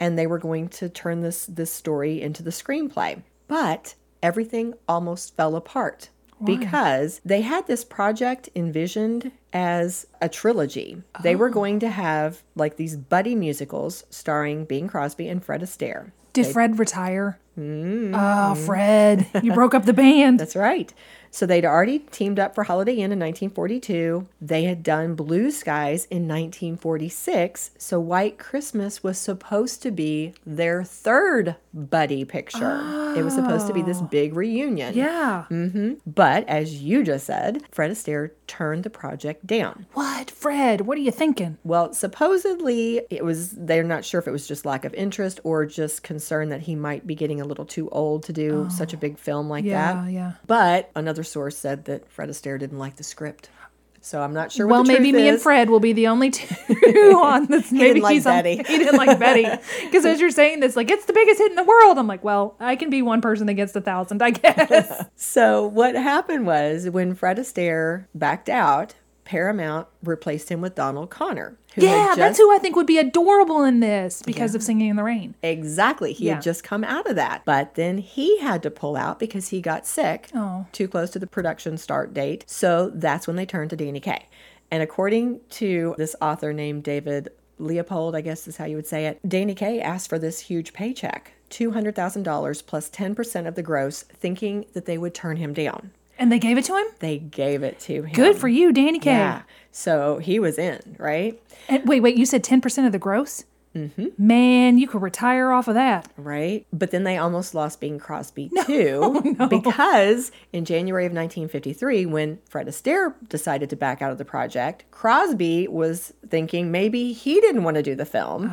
And they were going to turn this, this story into the screenplay. But everything almost fell apart because they had this project envisioned as a trilogy. They Oh. were going to have like these buddy musicals starring Bing Crosby and Fred Astaire. Did Fred retire? Oh, Fred, you broke up the band. That's right. So they'd already teamed up for Holiday Inn in 1942. They had done Blue Skies in 1946. So White Christmas was supposed to be their third buddy picture. It was supposed to be this oh. big reunion. Yeah. Mm-hmm. But as you just said, Fred Astaire turned the project down. What, Fred? What are you thinking? Well, supposedly it was, they're not sure if it was just lack of interest or just concern that he might be getting a little too old to do such a big film like Yeah, that. yeah. But another source said that Fred Astaire didn't like the script. So I'm not sure Well, maybe me and. Fred will be the only two on this. Maybe didn't like he's on- he didn't like Betty because as you're saying this, like it's the biggest hit in the world. I'm like, well, I can be one person that gets the thousand, I guess. So what happened was when Fred Astaire backed out, Paramount replaced him with Donald O'Connor. Yeah, just, that's who I think would be adorable in this because of Singing in the Rain. Exactly. He Yeah. had just come out of that. But then he had to pull out because he got sick Oh. too close to the production start date. So that's when they turned to Danny Kaye. And according to this author named David Leopold, I guess is how you would say it, Danny Kaye asked for this huge paycheck. $200,000 plus 10% of the gross, thinking that they would turn him down. And they gave it to him. They gave it to him. Good for you, Danny Kaye. Yeah. So he was in, right? And wait, wait, you said ten percent of the gross. Mm-hmm. Man, you could retire off of that. Right. But then they almost lost Bing Crosby too, because in January of 1953, when Fred Astaire decided to back out of the project, Crosby was thinking maybe he didn't want to do the film.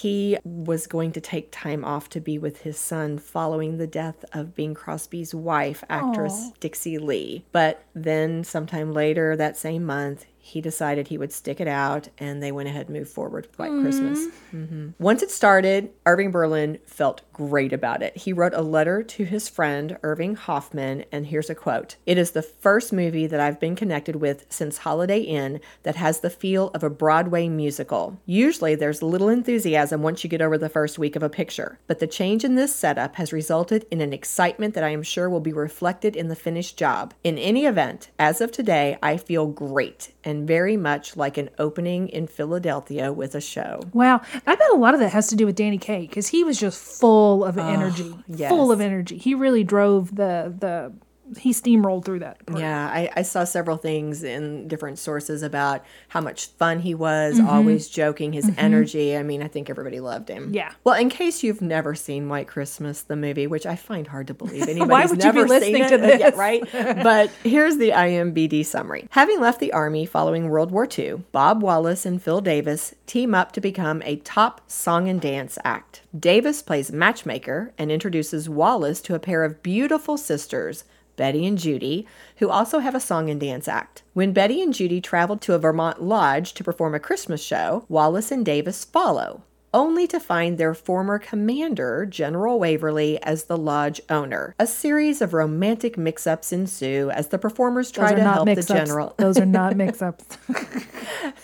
He was going to take time off to be with his son following the death of Bing Crosby's wife, actress Dixie Lee. But then, sometime later that same month, he decided he would stick it out and they went ahead and moved forward with White Christmas. Mm-hmm. Once it started, Irving Berlin felt great about it. He wrote a letter to his friend, Irving Hoffman, and here's a quote It is the first movie that I've been connected with since Holiday Inn that has the feel of a Broadway musical. Usually there's little enthusiasm once you get over the first week of a picture, but the change in this setup has resulted in an excitement that I am sure will be reflected in the finished job. In any event, as of today, I feel great and very much like an opening in Philadelphia with a show. Wow, I bet a lot of that has to do with Danny Kaye because he was just full of energy, yes. full of energy. He really drove the the. He steamrolled through that. part. Yeah, I, I saw several things in different sources about how much fun he was, mm-hmm. always joking, his mm-hmm. energy. I mean, I think everybody loved him. Yeah. Well, in case you've never seen White Christmas, the movie, which I find hard to believe anybody's Why would you be never listening seen to it, yeah, right? but here's the IMBD summary. Having left the Army following World War II, Bob Wallace and Phil Davis team up to become a top song and dance act. Davis plays matchmaker and introduces Wallace to a pair of beautiful sisters, Betty and Judy, who also have a song and dance act. When Betty and Judy traveled to a Vermont lodge to perform a Christmas show, Wallace and Davis follow, only to find their former commander, General Waverly, as the lodge owner. A series of romantic mix ups ensue as the performers try to help the general. Those are not mix-ups.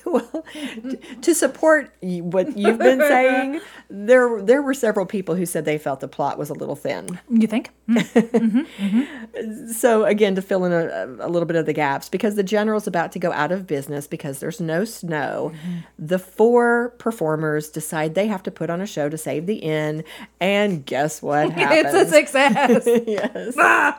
well, to support what you've been saying, there there were several people who said they felt the plot was a little thin. you think? Mm. Mm-hmm, mm-hmm. So again, to fill in a, a little bit of the gaps, because the general's about to go out of business because there's no snow, mm-hmm. the four performers decide they have to put on a show to save the inn, and guess what happens? It's a success. yes. Ah!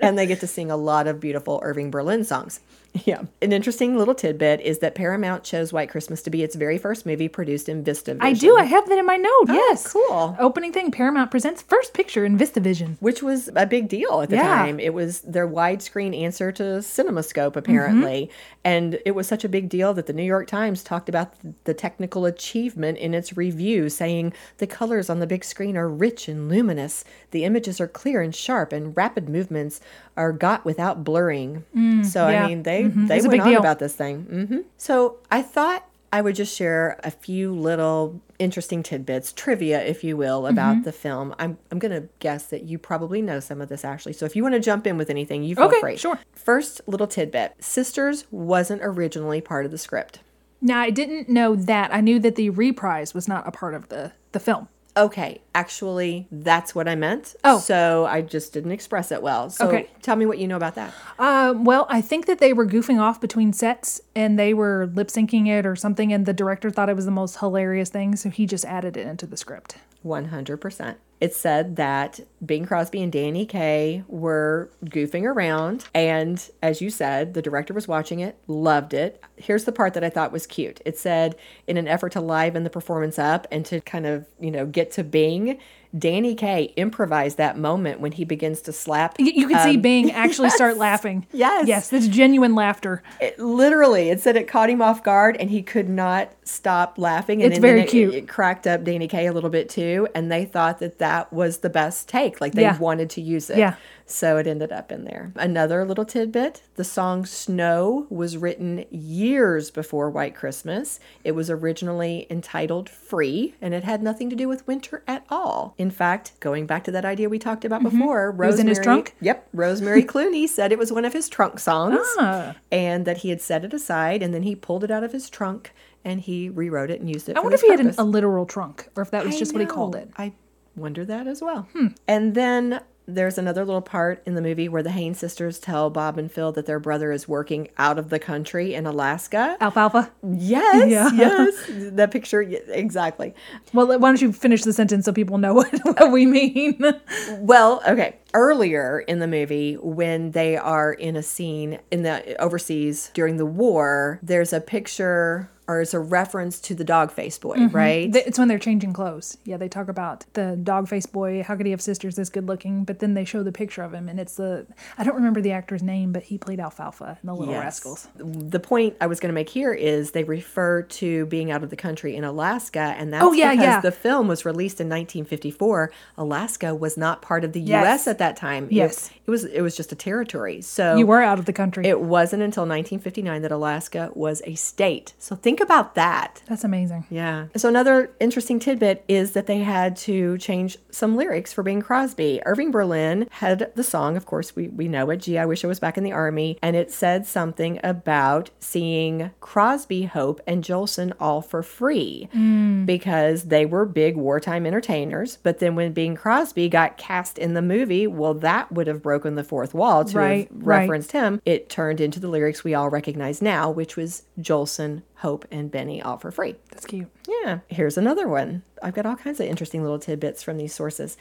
and they get to sing a lot of beautiful Irving Berlin songs. Yeah. An interesting little tidbit is that Paramount chose White Christmas to be its very first movie produced in VistaVision. I do. I have that in my note. Oh, yes. cool. Opening thing Paramount presents first picture in VistaVision. which was a big deal at the Yeah. time. It was their widescreen answer to CinemaScope, apparently. Mm-hmm. And it was such a big deal that the New York Times talked about the technical achievement in its review, saying the colors on the big screen are rich and luminous, the images are clear and sharp, and rapid movements are got without blurring. so, yeah. I mean, they, they It's went on deal. about this thing. hmm So, I thought I would just share a few little interesting tidbits, trivia, if you will, about Mm-hmm. the film. I'm, I'm going to guess that you probably know some of this, Ashley. So if you want to jump in with anything, you feel Okay, free. sure. First little tidbit Sisters wasn't originally part of the script. Now I didn't know that. I knew that the reprise was not a part of the the film. Okay. Actually, that's what I meant. Oh. So I just didn't express it well. So Okay. tell me what you know about that. Um, well, I think that they were goofing off between sets and they were lip syncing it or something, and the director thought it was the most hilarious thing, so he just added it into the script. 100%. It said that Bing Crosby and Danny Kaye were goofing around. And as you said, the director was watching it, loved it. Here's the part that I thought was cute. It said, in an effort to liven the performance up and to kind of, you know, get to Bing, thing. Danny Kaye improvised that moment when he begins to slap. Y- You can see um, Bing actually start laughing. Yes. Yes, that's genuine laughter. It, literally, it said it caught him off guard and he could not stop laughing. And It's then- very then it- cute. It, cracked up Danny Kaye a little bit too. And they thought that that was the best take. Like they Yeah. wanted to use it. Yeah. So it ended up in there. Another little tidbit the song Snow was written years before White Christmas. It was originally entitled Free and it had nothing to do with winter at all. In fact, going back to that idea we talked about before, Mm-hmm. his Rosemary- trunk? Yep. Rosemary Clooney said it was one of his trunk songs Ah. and that he had set it aside and then he pulled it out of his trunk and he rewrote it and used it I wonder if he had an, a literal trunk or if that was I just what he called it. I wonder that as well. Hmm. And then there's another little part in the movie where the Haynes sisters tell Bob and Phil that their brother is working out of the country in Alaska. Alfalfa. Yes, Yeah. yes. That picture, exactly. Well, why don't you finish the sentence so people know what, what we mean? Well, okay. Earlier in the movie, when they are in a scene in the overseas during the war, there's a picture or it's a reference to the dog face boy, mm-hmm. right? It's when they're changing clothes. Yeah, they talk about the dog face boy. How could he have sisters this good looking? But then they show the picture of him, and it's the I don't remember the actor's name, but he played Alfalfa in The Little Yes. Rascals. The point I was going to make here is they refer to being out of the country in Alaska, and that's Oh, yeah, because yeah. the film was released in 1954. Alaska was not part of the Yes. U.S. at that time. It- Yes. it, was it was just a territory. So You were out of the country. It wasn't until 1959 that Alaska was a state. So think about that. That's amazing. Yeah. So another interesting tidbit is that they had to change some lyrics for Bing Crosby. Irving Berlin had the song, of course, we, we know it, Gee, I Wish I Was Back in the Army, and it said something about seeing Crosby, Hope, and Jolson all for free hmm. because they were big wartime entertainers. But then when Bing Crosby got cast in the movie, well, that would have broken the fourth wall to Right, have right. referenced him. It turned into the lyrics we all recognize now, which was Jolson, Hope, and Benny all for free. That's cute. Yeah, here's another one. I've got all kinds of interesting little tidbits from these sources.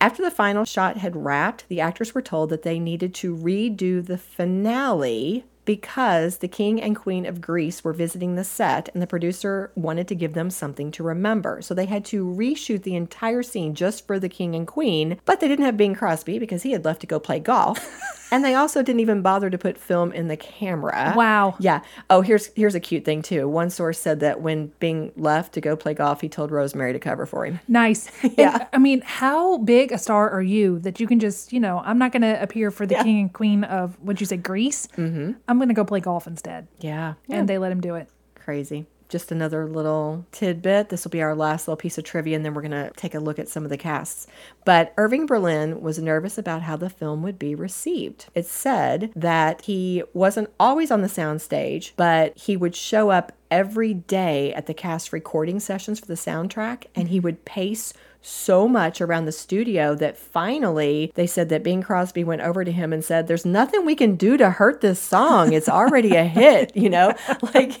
After the final shot had wrapped, the actors were told that they needed to redo the finale because the king and queen of Greece were visiting the set and the producer wanted to give them something to remember. So they had to reshoot the entire scene just for the king and queen, but they didn't have Bing Crosby because he had left to go play golf. and they also didn't even bother to put film in the camera. Wow. Yeah. Oh, here's here's a cute thing too. One source said that when Bing left to go play golf, he told Rosemary to cover for him. Nice. Yeah. And, I mean, how big a star are you that you can just, you know, I'm not going to appear for the Yeah. king and queen of, what'd you say, Greece? Mm-hmm. I'm going to go play golf instead. Yeah. And they let him do it. Crazy. Just another little tidbit. This will be our last little piece of trivia, and then we're going to take a look at some of the casts. But Irving Berlin was nervous about how the film would be received. It said that he wasn't always on the soundstage, but he would show up every day at the cast recording sessions for the soundtrack, and he would pace so much around the studio that finally they said that Bing Crosby went over to him and said, There's nothing we can do to hurt this song. It's already a hit, you know? Like,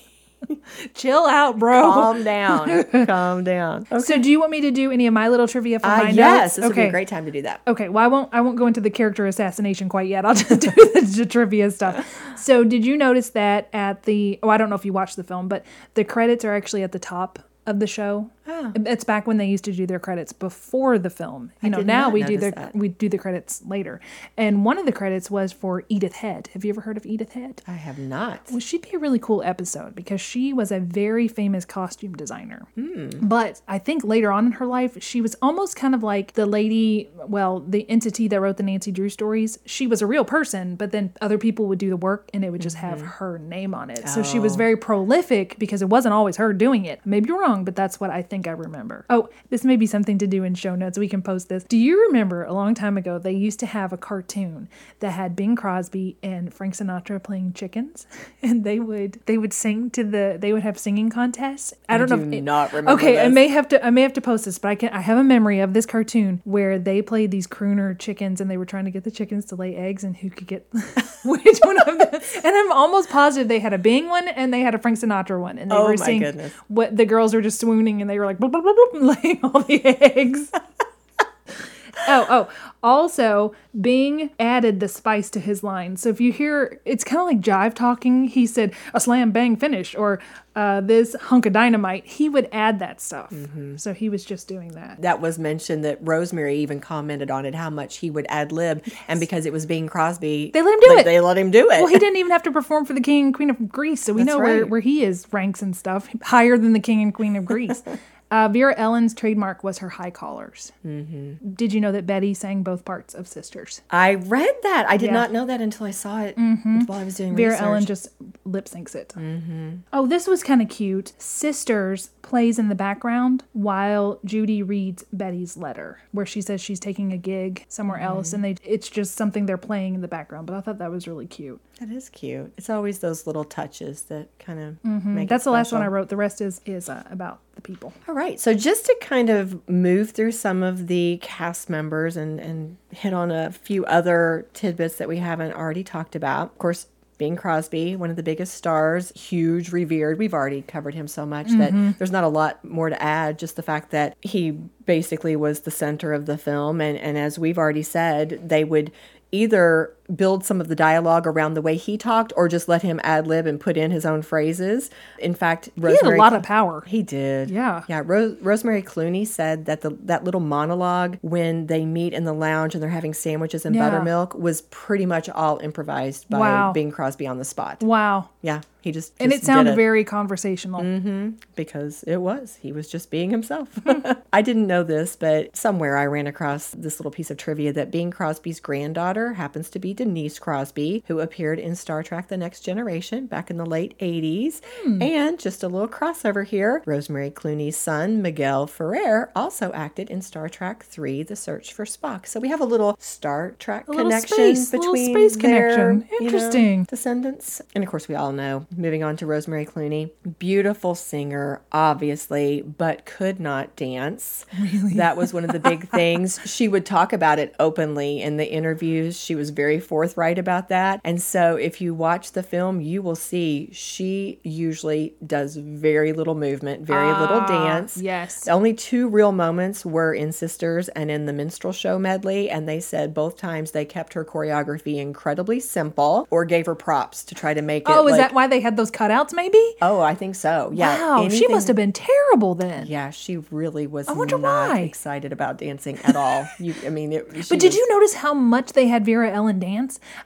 Chill out, bro. calm down. calm down. Okay. So, do you want me to do any of my little trivia for Uh, my yes, notes? this would be a great time to do that. Okay, well, I won't. I won't go into the character assassination quite yet. I'll just do the, the trivia stuff. So, did you notice that at the? Oh, I don't know if you watched the film, but the credits are actually at the top of the show. Oh. It's back when they used to do their credits before the film. You know, did now we do their that. we do the credits later. And one of the credits was for Edith Head. Have you ever heard of Edith Head? I have not. Well, she'd be a really cool episode because she was a very famous costume designer. Hmm. But I think later on in her life, she was almost kind of like the lady, well, the entity that wrote the Nancy Drew stories. She was a real person, but then other people would do the work and it would just have mm-hmm. her name on it. So she was oh. very prolific because it wasn't always her doing it. Maybe you're wrong, but that's what I think I remember. Oh, this may be something to do in show notes. We can post this. Do you remember a long time ago they used to have a cartoon that had Bing Crosby and Frank Sinatra playing chickens, and they would they would sing to the they would have singing contests. I don't know. do if it- not remember Okay, I may have to I may have to post this, but I can I have a memory of this cartoon where they played these crooner chickens and they were trying to get the chickens to lay eggs and who could get which one of them. And I'm almost positive they had a Bing one and they had a Frank Sinatra one, and they Oh were my seeing goodness. what the girls were just swooning and they were like bloop, bloop, bloop, bloop, laying all the eggs. Oh, oh. Also, Bing added the spice to his line. So if you hear, it's kind of like jive talking. He said a slam bang finish or uh, this hunk of dynamite. He would add that stuff. Mm-hmm. So he was just doing that. that was mentioned that Rosemary even commented on it how much he would ad lib, and because it was Bing Crosby, They let him do like, it. They let him do it. Well, he didn't even have to perform for the king and queen of Greece, so we That's know where, where he is ranks and stuff higher than the king and queen of Greece. uh, Vera Ellen's trademark was her high collars. Mm-hmm. Did you know that Betty sang both parts of Sisters? I read that. I did Yeah. not know that until I saw it while I was doing Vera research. Ellen just lip syncs it. Mm-hmm. Oh, this was kind of cute. Sisters plays in the background while Judy reads Betty's letter, where she says she's taking a gig somewhere else, and they it's just something they're playing in the background. But I thought that was really cute. That is cute. It's always those little touches that kind of make Mm-hmm. That's it the last one I wrote. The rest is is uh, about the people. All right. So just to kind of move through some of the cast members and, and hit on a few other tidbits that we haven't already talked about. Of course, Bing Crosby, one of the biggest stars, huge, revered. We've already covered him so much that mm-hmm. there's not a lot more to add. Just the fact that he basically was the center of the film. And, and as we've already said, they would either build some of the dialogue around the way he talked or just let him ad lib and put in his own phrases. In fact, He had a lot of power. he did. Yeah. Yeah. Ro- Rosemary Clooney said that the that little monologue when they meet in the lounge and they're having sandwiches and Yeah. buttermilk was pretty much all improvised by Wow. Bing Crosby on the spot. Wow. Yeah. He just, And it sounded very conversational. Mm-hmm, because it was. He was just being himself. I didn't know this, but somewhere I ran across this little piece of trivia that Bing Crosby's granddaughter happens to be Denise Crosby, who appeared in Star Trek The Next Generation back in the late 80s. Hmm. And just a little crossover here Rosemary Clooney's son, Miguel Ferrer, also acted in Star Trek 3 The Search for Spock. So we have a little Star Trek A connection space, between space their, connection. you know, Interesting. descendants. And of course, we all know, moving on to Rosemary Clooney, beautiful singer, obviously, but could not dance. Really? That was one of the big things. She would talk about it openly in the interviews. She was very forthright about that. And so, if you watch the film, you will see she usually does very little movement, very ah, little dance. yes. The only two real moments were in Sisters and in the minstrel show medley, and they said both times they kept her choreography incredibly simple or gave her props to try to make it. Oh, is like- that why they had those cutouts? Maybe. Oh, I think so. Yeah. wow, she must have been terrible then. Yeah, she really was. I wonder not why. excited about dancing at all. You, I mean, it, But did was- you notice how much they had Vera Ellen dance?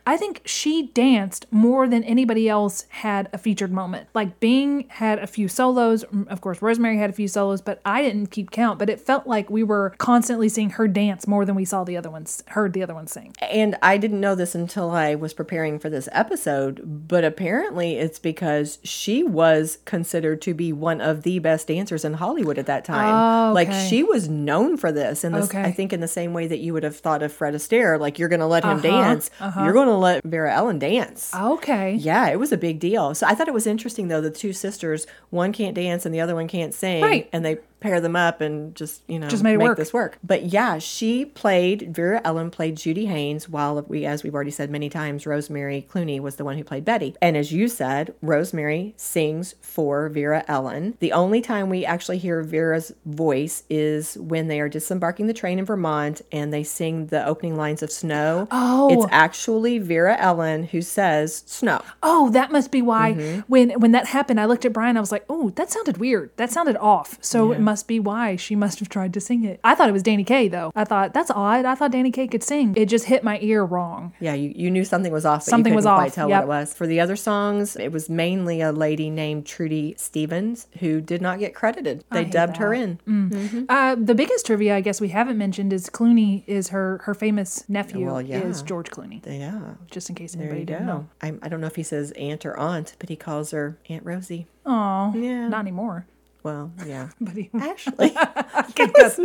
I think she danced more than anybody else had a featured moment. Like Bing had a few solos, of course Rosemary had a few solos, but I didn't keep count. But it felt like we were constantly seeing her dance more than we saw the other ones, heard the other ones sing. And I didn't know this until I was preparing for this episode, but apparently it's because she was considered to be one of the best dancers in Hollywood at that time. Oh, Like she was known for this. And Okay. I think in the same way that you would have thought of Fred Astaire, like you're going to let him Uh-huh, dance, Uh-huh. you're going to let Vera Ellen dance. Okay. Yeah, it was a big deal. So I thought it was interesting though the two sisters, one can't dance and the other one can't sing, Right. and they pair them up and just you know Just made make work. this work. But yeah, she played Vera Ellen played Judy Haynes, while we, as we've already said many times, Rosemary Clooney was the one who played Betty. And as you said, Rosemary sings for Vera Ellen. The only time we actually hear Vera's voice is when they are disembarking the train in Vermont and they sing the opening lines of Snow. Oh. it's actually Vera Ellen who says Snow. Oh, that must be why Mm-hmm. when when that happened, I looked at Brian. I was like, "Oh, that sounded weird. That sounded off." So it must be why she must have tried to sing it. I thought it was Danny Kaye though. I thought that's odd. I thought Danny Kaye could sing. It just hit my ear wrong. Yeah, you, you knew something was off, but Something you was quite off, tell yep. what it was. For the other songs, it was mainly a lady named Trudy Stevens who did not get credited. They dubbed her that. Mm. in. Uh, the biggest trivia I guess we haven't mentioned is Clooney is her her famous nephew Well, yeah. is George Clooney. Yeah, Just in case anybody didn't know. I, I don't know if he says aunt or aunt, but he calls her Aunt Rosie. Oh, Yeah. not anymore. Well, yeah. But he, Actually, I can cut,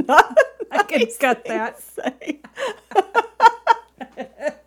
I can cut that.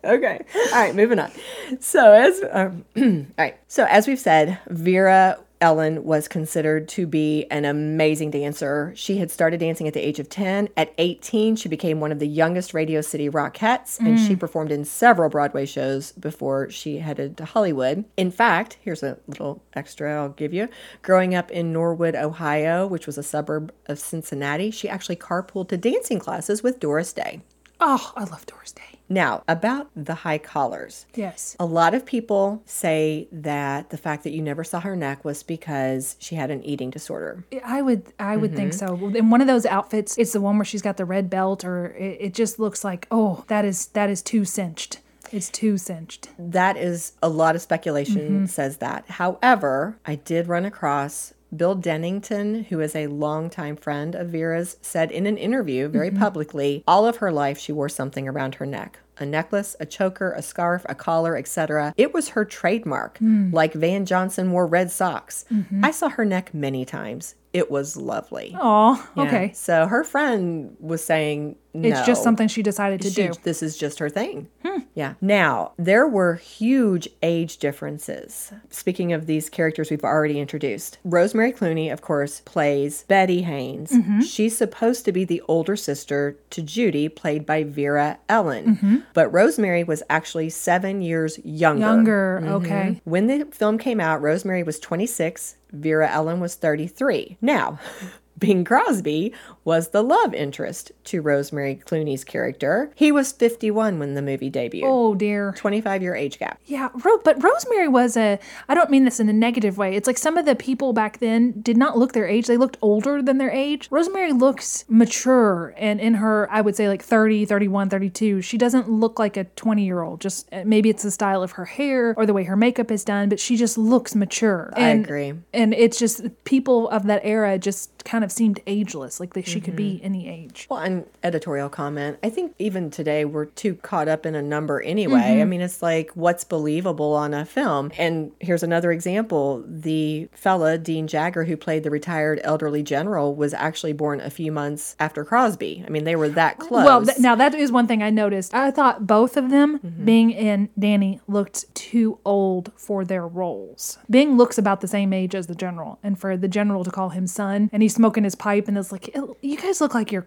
okay. All right, moving on. So as um, all right. So as we've said, Vera Ellen was considered to be an amazing dancer. She had started dancing at the age of 10. At 18, she became one of the youngest Radio City Rockettes, and she mm. performed in several Broadway shows before she headed to Hollywood. In fact, here's a little extra I'll give you. Growing up in Norwood, Ohio, which was a suburb of Cincinnati, she actually carpooled to dancing classes with Doris Day. Oh, I love Doris Day. Now, about the high collars. Yes. A lot of people say that the fact that you never saw her neck was because she had an eating disorder. I would I would think mm-hmm. so. In one of those outfits, it's the one where she's got the red belt, or it, it just looks like oh that is that is too cinched. It's too cinched. That is a lot of speculation mm-hmm. says that. However, I did run across Bill Dennington, who is a longtime friend of Vera's, said in an interview very mm-hmm. publicly, all of her life she wore something around her neck. A necklace, a choker, a scarf, a collar, etc. It was her trademark. Hmm. Like Van Johnson wore red socks. Mm-hmm. I saw her neck many times. It was lovely. Oh, Yeah. okay. So her friend was saying, It's just something she decided to She- do. This is just her thing. Yeah. Now, there were huge age differences. Speaking of these characters we've already introduced, Rosemary Clooney, of course, plays Betty Haynes. Mm-hmm. She's supposed to be the older sister to Judy, played by Vera Ellen. Mm-hmm. But Rosemary was actually seven years younger. Younger, okay. When the film came out, Rosemary was 26, Vera Ellen was 33. Now, Bing Crosby was the love interest to Rosemary Clooney's character. He was 51 when the movie debuted. Oh dear. 25 year age gap. Yeah, Ro- but Rosemary was a. I don't mean this in a negative way. It's like some of the people back then did not look their age. They looked older than their age. Rosemary looks mature and in her, I would say like 30, 31, 32. She doesn't look like a 20 year old. Just uh, maybe it's the style of her hair or the way her makeup is done, but she just looks mature. I And- agree. And it's just people of that era just kind of seemed ageless, like they, she could be any age. Well, and editorial comment. I think even today we're too caught up in a number anyway. Mm-hmm. I mean, it's like what's believable on a film. And here's another example. The fella, Dean Jagger, who played the retired elderly general, was actually born a few months after Crosby. I mean, they were that close. Well, th- now that is one thing I noticed. I thought both of them, Mm-hmm. Bing and Danny, looked too old for their roles. Bing looks about the same age as the general, and for the general to call him son, and he's smoking his pipe, and it's like, you guys look like you're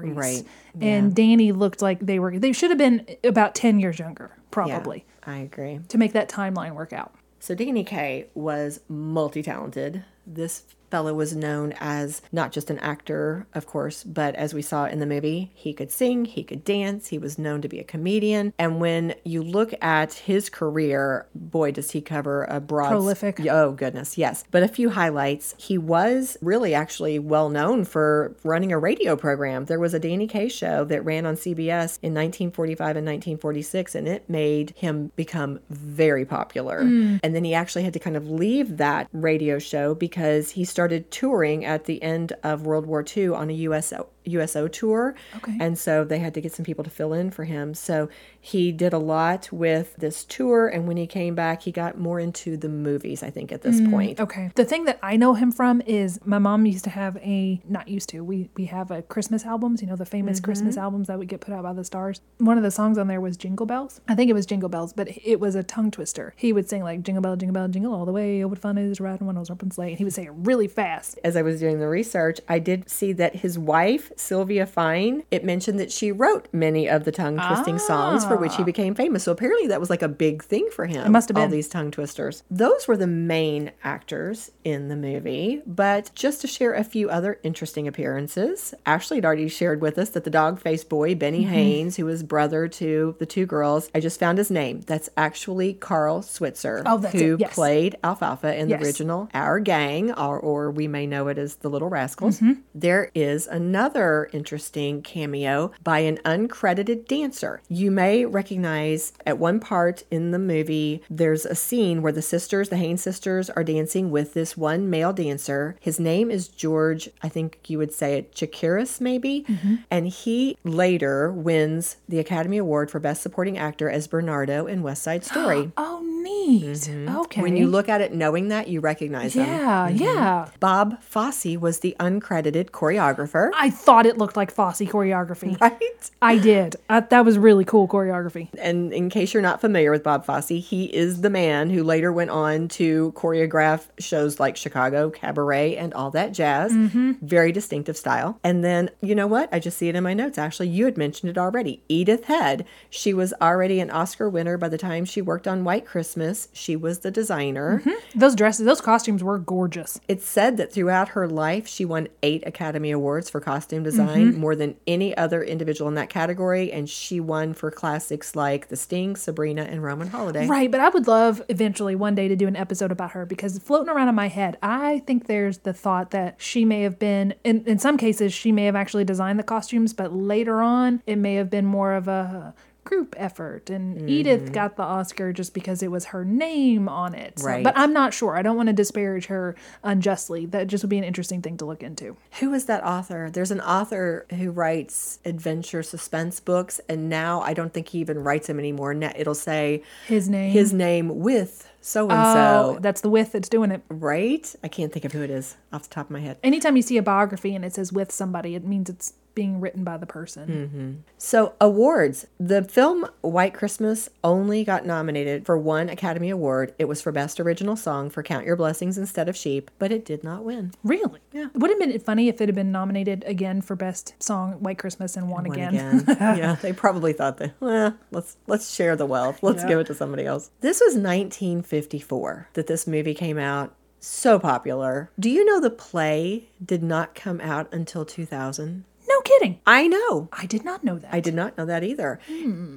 contemporaries, Right. And Danny looked like they were. They should have been about ten years younger, Yeah, probably, I agree. to make that timeline work out. So Danny Kaye was multi-talented. This fellow was known as not just an actor, of course, but as we saw in the movie, he could sing, he could dance, he was known to be a comedian. And when you look at his career, boy, does he cover a broad Prolific. Oh goodness, yes. But a few highlights. He was really actually well known for running a radio program. There was a Danny Kaye show that ran on CBS in 1945 and 1946, and it made him become very popular. Mm. And then he actually had to kind of leave that radio show because he started touring at the end of World War II on a USO USO tour. Okay. And so they had to get some people to fill in for him. So he did a lot with this tour. And when he came back, he got more into the movies, I think, at this mm, point. Okay. The thing that I know him from is my mom used to have a not used to. We we have a Christmas albums, you know, the famous mm-hmm. Christmas albums that would get put out by the stars. One of the songs on there was Jingle Bells. I think it was Jingle Bells, but it was a tongue twister. He would sing like Jingle Bell, Jingle Bell, Jingle all the way. Oh, what fun it is riding one horse open sleigh. And he would say it really fast. As I was doing the research, I did see that his wife, Sylvia Fine, it mentioned that she wrote many of the tongue twisting songs for which he became famous. So apparently that was like a big thing for him. It must have All these tongue twisters. Those were the main actors in the movie. But just to share a few other interesting appearances, Ashley had already shared with us that the dog faced boy, Benny Mm-hmm. Haynes, who was brother to the two girls, I just found his name. That's actually Carl Switzer, Oh, who yes. played Alfalfa in Yes. the original Our Gang, or, or we may know it as the Little Rascals. Mm-hmm. There is another interesting cameo by an uncredited dancer. You may recognize at one part in the movie, there's a scene where the sisters, the Haynes sisters, are dancing with this one male dancer. His name is George, I think you would say it, Chakiris, maybe. Mm-hmm. And he later wins the Academy Award for Best Supporting Actor as Bernardo in West Side Story. Oh, Neat. Okay. When you look at it knowing that, you recognize them. yeah, yeah. Bob Fosse was the uncredited choreographer. I thought it looked like Fosse choreography. Right? I did. I, that was really cool choreography. And in case you're not familiar with Bob Fosse, he is the man who later went on to choreograph shows like Chicago, Cabaret, and all that jazz. Mm-hmm. Very distinctive style. And then, you know what? I just see it in my notes. Actually, you had mentioned it already. Edith Head. She was already an Oscar winner by the time she worked on White Christmas. She was the designer. Mm-hmm. Those dresses, those costumes were gorgeous. It's said that throughout her life, she won eight Academy Awards for costume design, mm-hmm. more than any other individual in that category. And she won for classics like The Sting, Sabrina, and Roman Holiday. Right, but I would love eventually one day to do an episode about her because floating around in my head, I think there's the thought that she may have been, in, in some cases, she may have actually designed the costumes, but later on, it may have been more of a group effort. And Mm-hmm. Edith got the Oscar just because it was her name on it. So- Right. But I'm not sure. I don't want to disparage her unjustly. That just would be an interesting thing to look into. Who is that author? There's an author who writes adventure suspense books, and now I don't think he even writes them anymore. Now it'll say His name. his name with so and Oh, so. that's the with that's doing it. Right? I can't think of who it is off the top of my head. Anytime you see a biography and it says with somebody, it means it's being written by the person. Mm-hmm. So, awards. The film White Christmas only got nominated for one Academy Award. It was for Best Original Song for Count Your Blessings Instead of Sheep, but it did not win. Really? Yeah. Would have been funny if it had been nominated again for best song White Christmas and won Won again. yeah, they probably thought that, well, let's let's share the wealth. Let's give it to somebody else. This was 1954 that this movie came out. So popular. Do you know the play did not come out until 2000? No kidding. I know. I did not know that. I did not know that either.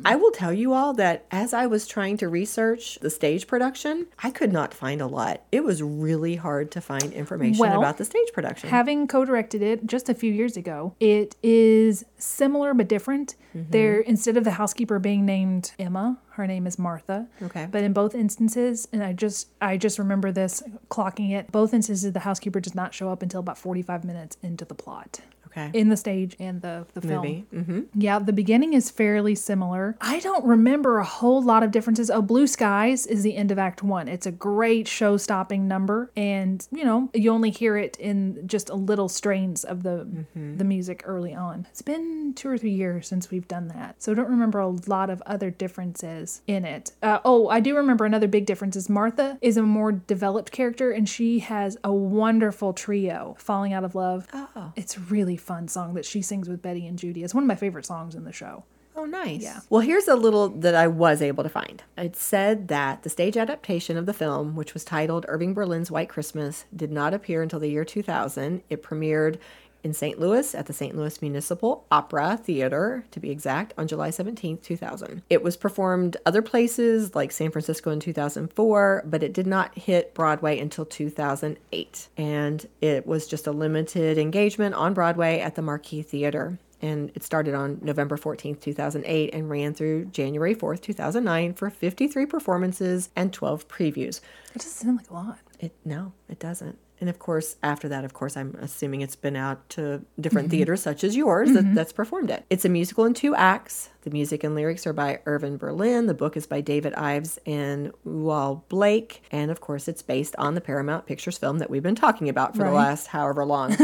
I will tell you all that as I was trying to research the stage production, I could not find a lot. It was really hard to find information Well, about the stage production. Having co-directed it just a few years ago, it is similar but different. Mm-hmm. There, instead of the housekeeper being named Emma, her name is Martha. Okay. But in both instances, and I just I just remember this clocking it. Both instances, the housekeeper does not show up until about forty-five minutes into the plot. Okay. in the stage and the the Movie. film. hmm Yeah, the beginning is fairly similar. I don't remember a whole lot of differences. Oh, Blue Skies is the end of Act One. It's a great show stopping number, and you know you only hear it in just a little strains of the the music early on. It's been two or three years since we've done that, so I don't remember a lot of other differences in it. Uh, oh, I do remember another big difference is Martha is a more developed character, and she has a wonderful trio, "Falling Out of Love." Oh. It's really fun song that she sings with Betty and Judy. It's one of my favorite songs in the show. Oh, nice. Yeah. Well, here's a little that I was able to find. It said that the stage adaptation of the film, which was titled Irving Berlin's White Christmas, did not appear until the year 2000. It premiered in St. Louis at the St. Louis Municipal Opera Theater, to be exact, on July 17, 2000. It was performed other places like San Francisco in 2004, but it did not hit Broadway until 2008. And it was just a limited engagement on Broadway at the Marquis Theater and it started on November 14th, 2008, and ran through January 4th, 2009 for 53 performances and 12 previews. It doesn't sound like a lot. It no, it doesn't. And of course, after that, of course, I'm assuming it's been out to different theaters such as yours that, that's performed it. It's a musical in two acts. The music and lyrics are by Irving Berlin. The book is by David Ives and Paul Blake. And of course, it's based on the Paramount Pictures film that we've been talking about for the last however long.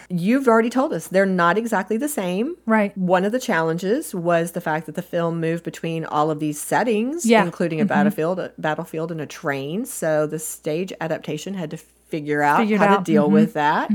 You've already told us they're not exactly the same. Right. One of the challenges was the fact that the film moved between all of these settings, Yeah. Mm-hmm. including a battlefield, a battlefield, and a train. So the stage adaptation had to figure out Figure it how out. Mm-hmm. to deal with that.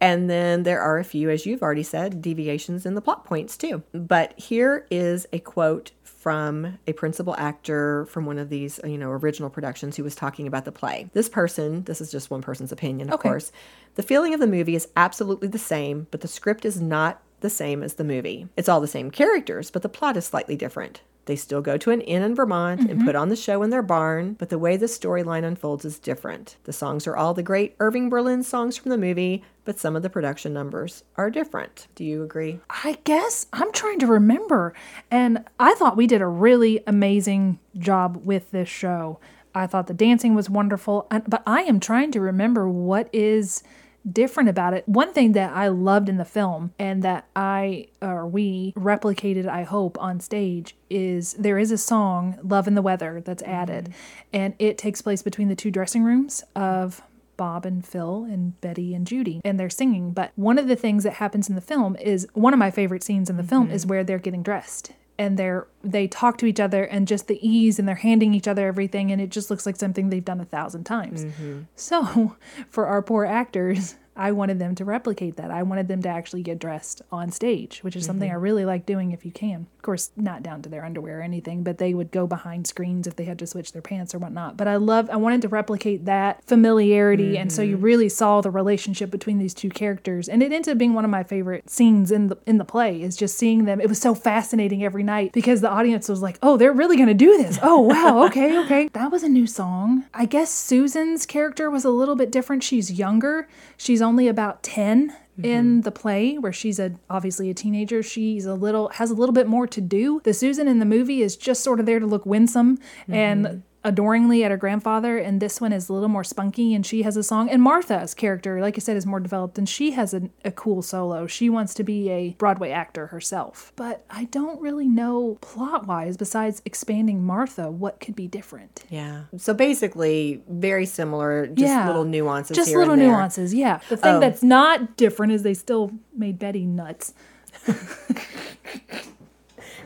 And then there are a few, as you've already said, deviations in the plot points too. But here is a quote from a principal actor from one of these, you know, original productions who was talking about the play. This person, this is just one person's opinion, of Okay. course. The feeling of the movie is absolutely the same, but the script is not the same as the movie. It's all the same characters, but the plot is slightly different. They still go to an inn in Vermont and mm-hmm. put on the show in their barn, but the way the storyline unfolds is different. The songs are all the great Irving Berlin songs from the movie, but some of the production numbers are different. Do you agree? I guess I'm trying to remember. And I thought we did a really amazing job with this show. I thought the dancing was wonderful. But I am trying to remember what is different about it. One thing that I loved in the film and that I or we replicated, I hope, on stage is there is a song, Love and the Weather, that's mm-hmm. added. And it takes place between the two dressing rooms of Bob and Phil and Betty and Judy, and they're singing. But one of the things that happens in the film is one of my favorite scenes in the film is mm-hmm. where they're getting dressed and they're they talk to each other and just the ease and they're handing each other everything and it just looks like something they've done a thousand times. Mm-hmm. So for our poor actors, I wanted them to replicate that. I wanted them to actually get dressed on stage, which is something mm-hmm. I really like doing if you can. Of course, not down to their underwear or anything, but they would go behind screens if they had to switch their pants or whatnot. But I love, I wanted to replicate that familiarity. And so you mm-hmm. really saw the relationship between these two characters. And it ended up being one of my favorite scenes in the, in the play is just seeing them. It was so fascinating every night because the audience was like, oh, they're really going to do this. Oh, wow. Okay. Okay. That was a new song. I guess Susan's character was a little bit different. She's younger. She's only about 10 in mm-hmm. the play where she's a obviously a teenager. She's a little has a little bit more to do. The susan in the movie is just sort of there to look winsome and mm-hmm. Adoringly at her grandfather and this one is a little more spunky and she has a song and martha's character like i said is more developed and she has a, a cool solo she wants to be a broadway actor herself but i don't really know plot wise besides expanding martha what could be different Yeah. So basically, very similar, just Yeah. little nuances. just little nuances yeah the thing Oh. that's not different is they still made betty nuts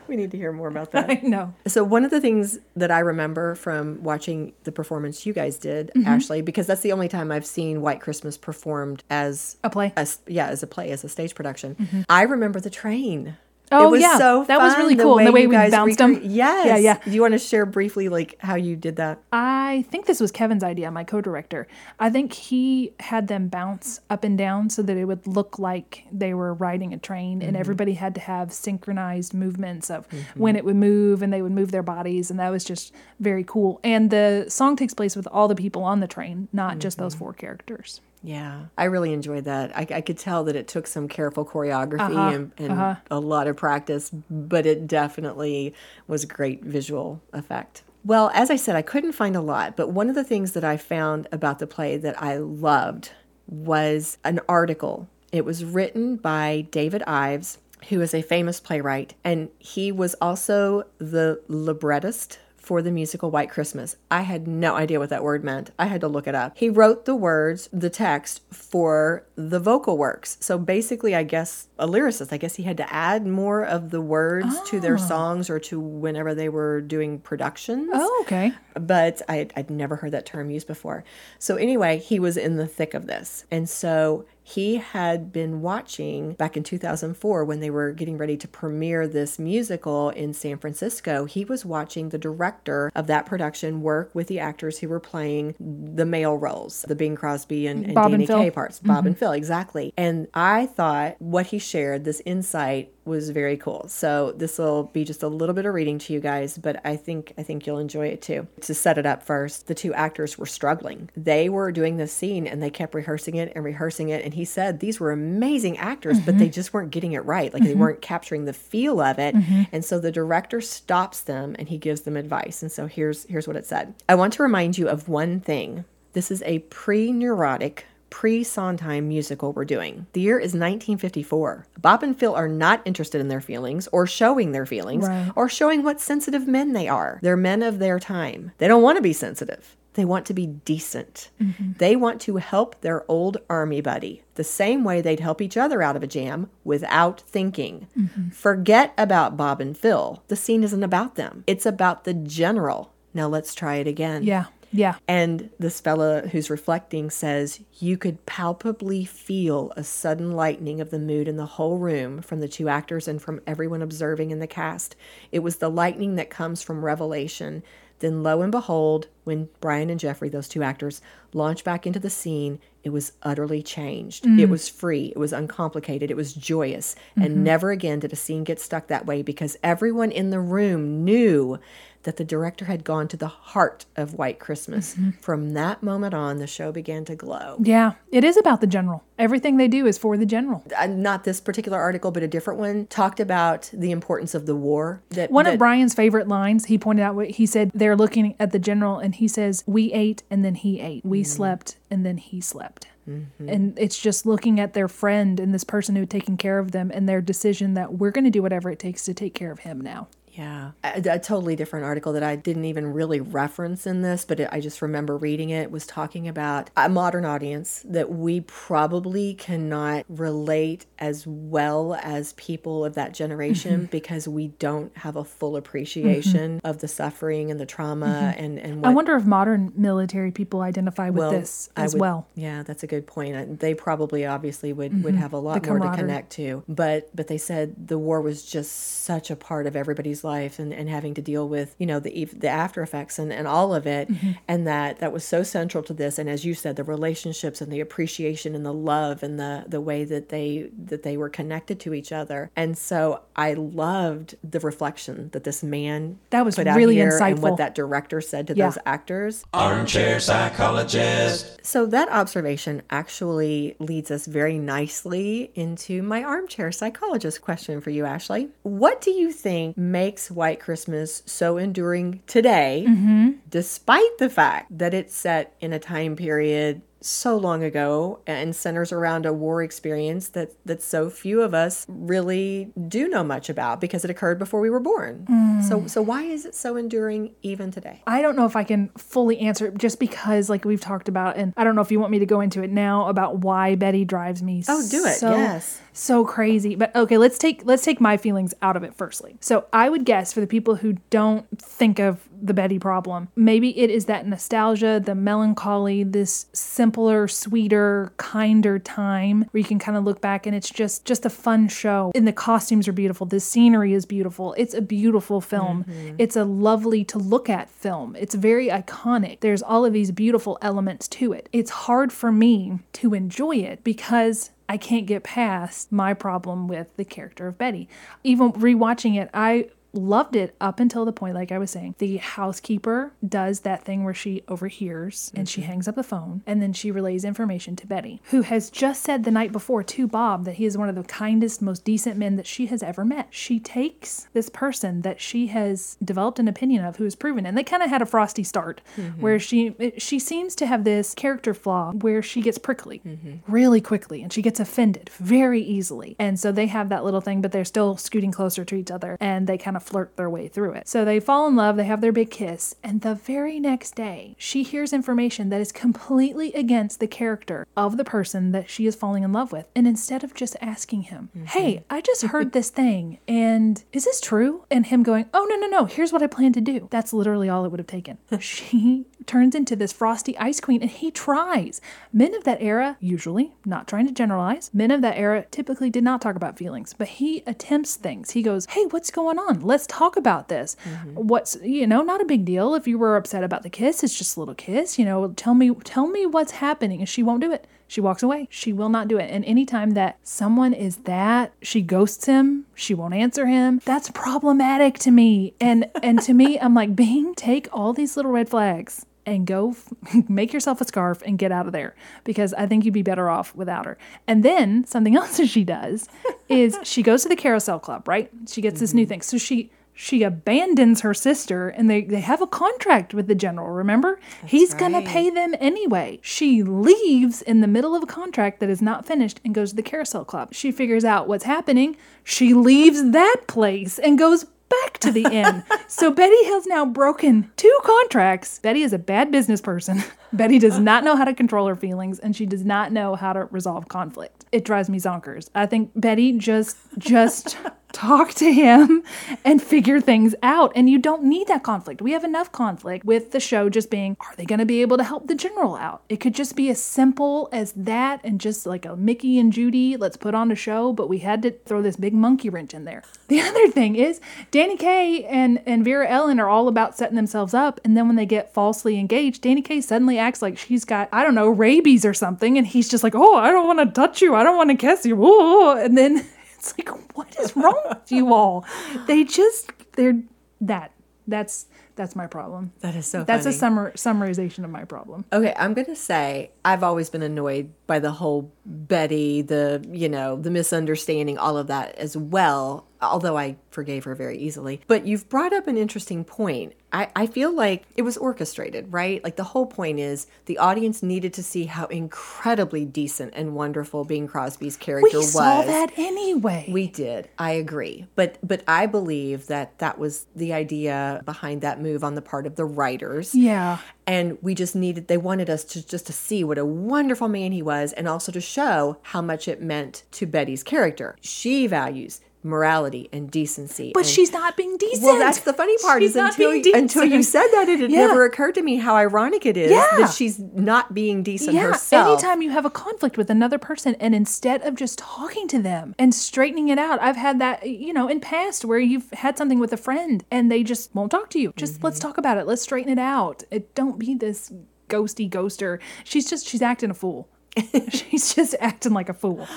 We need to hear more about that. i know So one of the things that I remember from watching the performance you guys did, Mm-hmm. Ashley, because that's the only time I've seen White Christmas performed as a play as yeah, as a play, as a stage production. I remember the train. Oh, it was yeah. so That was really cool, and the way we bounced recre- Yes. Yeah, yeah. Do you want to share briefly like how you did that? I think this was Kevin's idea, my co-director. I think he had them bounce up and down so that it would look like they were riding a train and mm-hmm. everybody had to have synchronized movements of mm-hmm. when it would move and they would move their bodies and that was just very cool. And the song takes place with all the people on the train, not just those mm-hmm. four characters. Yeah, I really enjoyed that. I, I could tell that it took some careful choreography Uh-huh, and, and a lot of practice, but it definitely was a great visual effect. Well, as I said, I couldn't find a lot, but one of the things that I found about the play that I loved was an article. It was written by David Ives, who is a famous playwright, and he was also the librettist for the musical White Christmas. I had no idea what that word meant. I had to look it up. He wrote the words, the text for the vocal works. So basically, I guess a lyricist, I guess he had to add more of the words to their songs or to whenever they were doing productions Oh, okay. but I, I'd never heard that term used before. So, anyway, he was in the thick of this. And so he had been watching back in 2004 when they were getting ready to premiere this musical in San Francisco. He was watching the director of that production work with the actors who were playing the male roles, the Bing Crosby and, and Danny. Kaye parts, Bob and Phil, exactly. And I thought what he shared, this insight, was very cool. So this will be just a little bit of reading to you guys, but I think I think you'll enjoy it too. To set it up first, the two actors were struggling. They were doing this scene and they kept rehearsing it and rehearsing it. And he said these were amazing actors, but they mm-hmm. just weren't getting it right. Like they mm-hmm. weren't capturing the feel of it. Mm-hmm. And so the director stops them and he gives them advice. And so here's here's what it said. I want to remind you of one thing. This is a pre-neurotic pre Sondheim musical we're doing. The year is 1954. Bob and Phil are not interested in their feelings or showing their feelings Right. or showing what sensitive men they are. They're men of their time. They don't want to be sensitive. They want to be decent. Mm-hmm. They want to help their old army buddy the same way they'd help each other out of a jam without thinking. Mm-hmm. Forget about Bob and Phil. The scene isn't about them, it's about the general. Now let's try it again. Yeah. Yeah. And this fella who's reflecting says, You could palpably feel a sudden lightening of the mood in the whole room from the two actors and from everyone observing in the cast. It was the lightning that comes from revelation. Then, lo and behold, when Brian and Jeffrey, those two actors, launched back into the scene, it was utterly changed. It mm. was free, it was uncomplicated, it was joyous. And mm-hmm. never again did a scene get stuck that way because everyone in the room knew that the director had gone to the heart of White Christmas. Mm-hmm. From that moment on, the show began to glow. Yeah, it is about the general. Everything they do is for the general. Uh, not this particular article, but a different one talked about the importance of the war. That One that- of Brian's favorite lines, he pointed out what he said they're looking at the general and he says, We ate and then he ate. We mm-hmm. slept and then he slept. Mm-hmm. And it's just looking at their friend and this person who had taken care of them and their decision that we're going to do whatever it takes to take care of him now. Yeah, a, a totally different article that I didn't even really reference in this, but it, I just remember reading it was talking about a modern audience that we probably cannot relate as well as people of that generation mm-hmm. because we don't have a full mm-hmm. appreciation of the suffering and the trauma mm-hmm. and and what I wonder if modern military people identify with well, this as would- well. Yeah, that's a good point. They probably obviously would would have a lot more to connect to. But but they said the war was just such a part of everybody's life and, and having to deal with, you know, the the after effects and, and all of it mm-hmm. and that that was so central to this and as you said the relationships and the appreciation and the love and the the way that they that they were connected to each other. And so I loved the reflection that this man That was put out really here and insightful. what that director said to Yeah. those actors. Armchair psychologist. So that observation actually leads us very nicely into my armchair psychologist question for you, Ashley. What do you think makes White Christmas so enduring today, mm-hmm. despite the fact that it's set in a time period so long ago and centers around a war experience that that so few of us really do know much about because it occurred before we were born. Mm. So so why is it so enduring even today? I don't know if I can fully answer it just because, like we've talked about, and I don't know if you want me to go into it now about why Betty drives me. Oh, do it, So, yes. So crazy. But okay, let's take let's take my feelings out of it firstly. So I would guess for the people who don't think of the Betty problem, maybe it is that nostalgia, the melancholy, this simpler, sweeter, kinder time where you can kind of look back and it's just just a fun show. And the costumes are beautiful. The scenery is beautiful. It's a beautiful film. Mm-hmm. It's a lovely to look at film. It's very iconic. There's all of these beautiful elements to it. It's hard for me to enjoy it because I can't get past my problem with the character of Betty. Even rewatching it, I loved it up until the point like I was saying. The housekeeper does that thing where she overhears and she mm-hmm. hangs up the phone and then she relays information to Betty, who has just said the night before to Bob that he is one of the kindest, most decent men that she has ever met. She takes this person that she has developed an opinion of who is proven and they kind of had a frosty start mm-hmm. where she she seems to have this character flaw where she gets prickly mm-hmm. really quickly and she gets offended very easily. And so they have that little thing, but they're still scooting closer to each other and they kind of flirt their way through it. So they fall in love, they have their big kiss, and the very next day, she hears information that is completely against the character of the person that she is falling in love with. And instead of just asking him, mm-hmm. Hey, I just heard this thing, and is this true? And him going, Oh, no, no, no, here's what I plan to do. That's literally all it would have taken. she turns into this frosty ice queen and he tries. Men of that era, usually, not trying to generalize, men of that era typically did not talk about feelings, but he attempts things. He goes, Hey, what's going on? Let's talk about this. Mm-hmm. What's, you know, not a big deal if you were upset about the kiss. It's just a little kiss, you know, tell me, tell me what's happening. And she won't do it. She walks away. She will not do it. And anytime that someone is that, she ghosts him, she won't answer him. That's problematic to me. And and to me, I'm like, Bing, take all these little red flags and go f- make yourself a scarf and get out of there because I think you'd be better off without her. And then something else that she does is she goes to the carousel club, right? She gets this new mm-hmm. thing. So she she abandons her sister and they, they have a contract with the general, remember? He's going to pay them anyway. She leaves in the middle of a contract that is not finished and goes to the carousel club. She figures out what's happening. She leaves that place and goes back to the inn. so Betty has now broken two contracts. Betty is a bad business person. Betty does not know how to control her feelings and she does not know how to resolve conflict. It drives me zonkers. I think Betty just just talk to him and figure things out and you don't need that conflict. We have enough conflict with the show just being are they going to be able to help the general out? It could just be as simple as that and just like a Mickey and Judy, let's put on a show, but we had to throw this big monkey wrench in there. The other thing is Danny Kaye and and Vera Ellen are all about setting themselves up and then when they get falsely engaged, Danny Kaye suddenly acts like she's got I don't know, rabies or something and he's just like, "Oh, I don't want to touch you. I don't want to kiss you." Whoa. And then it's like, what is wrong with you all? They just they're that That's that's my problem. That is so That's a funny. summar summarization of my problem. Okay, I'm going to say I've always been annoyed by the whole Betty, the, you know, the misunderstanding, all of that as well, although I forgave her very easily. But you've brought up an interesting point. I, I feel like it was orchestrated, right? Like the whole point is the audience needed to see how incredibly decent and wonderful Bing Crosby's character We was. We saw that anyway. We did. I agree. But but I believe that that was the idea behind that move on the part of the writers yeah. and we just needed they wanted us to just to see what a wonderful man he was and also to show how much it meant to Betty's character. She values morality and decency. But and- she's not being decent. well, that's the funny part She's is until being until you said that it had Yeah. never occurred to me how ironic it is Yeah. that she's not being decent yeah, herself. anytime you have a conflict with another person and instead of just talking to them and straightening it out, I've had that, you know, in past where you've had something with a friend and they just won't talk to you. Just let's Mm-hmm. talk about it. Let's straighten it out. It don't be this ghosty ghoster. She's just she's acting a fool. she's just acting like a fool.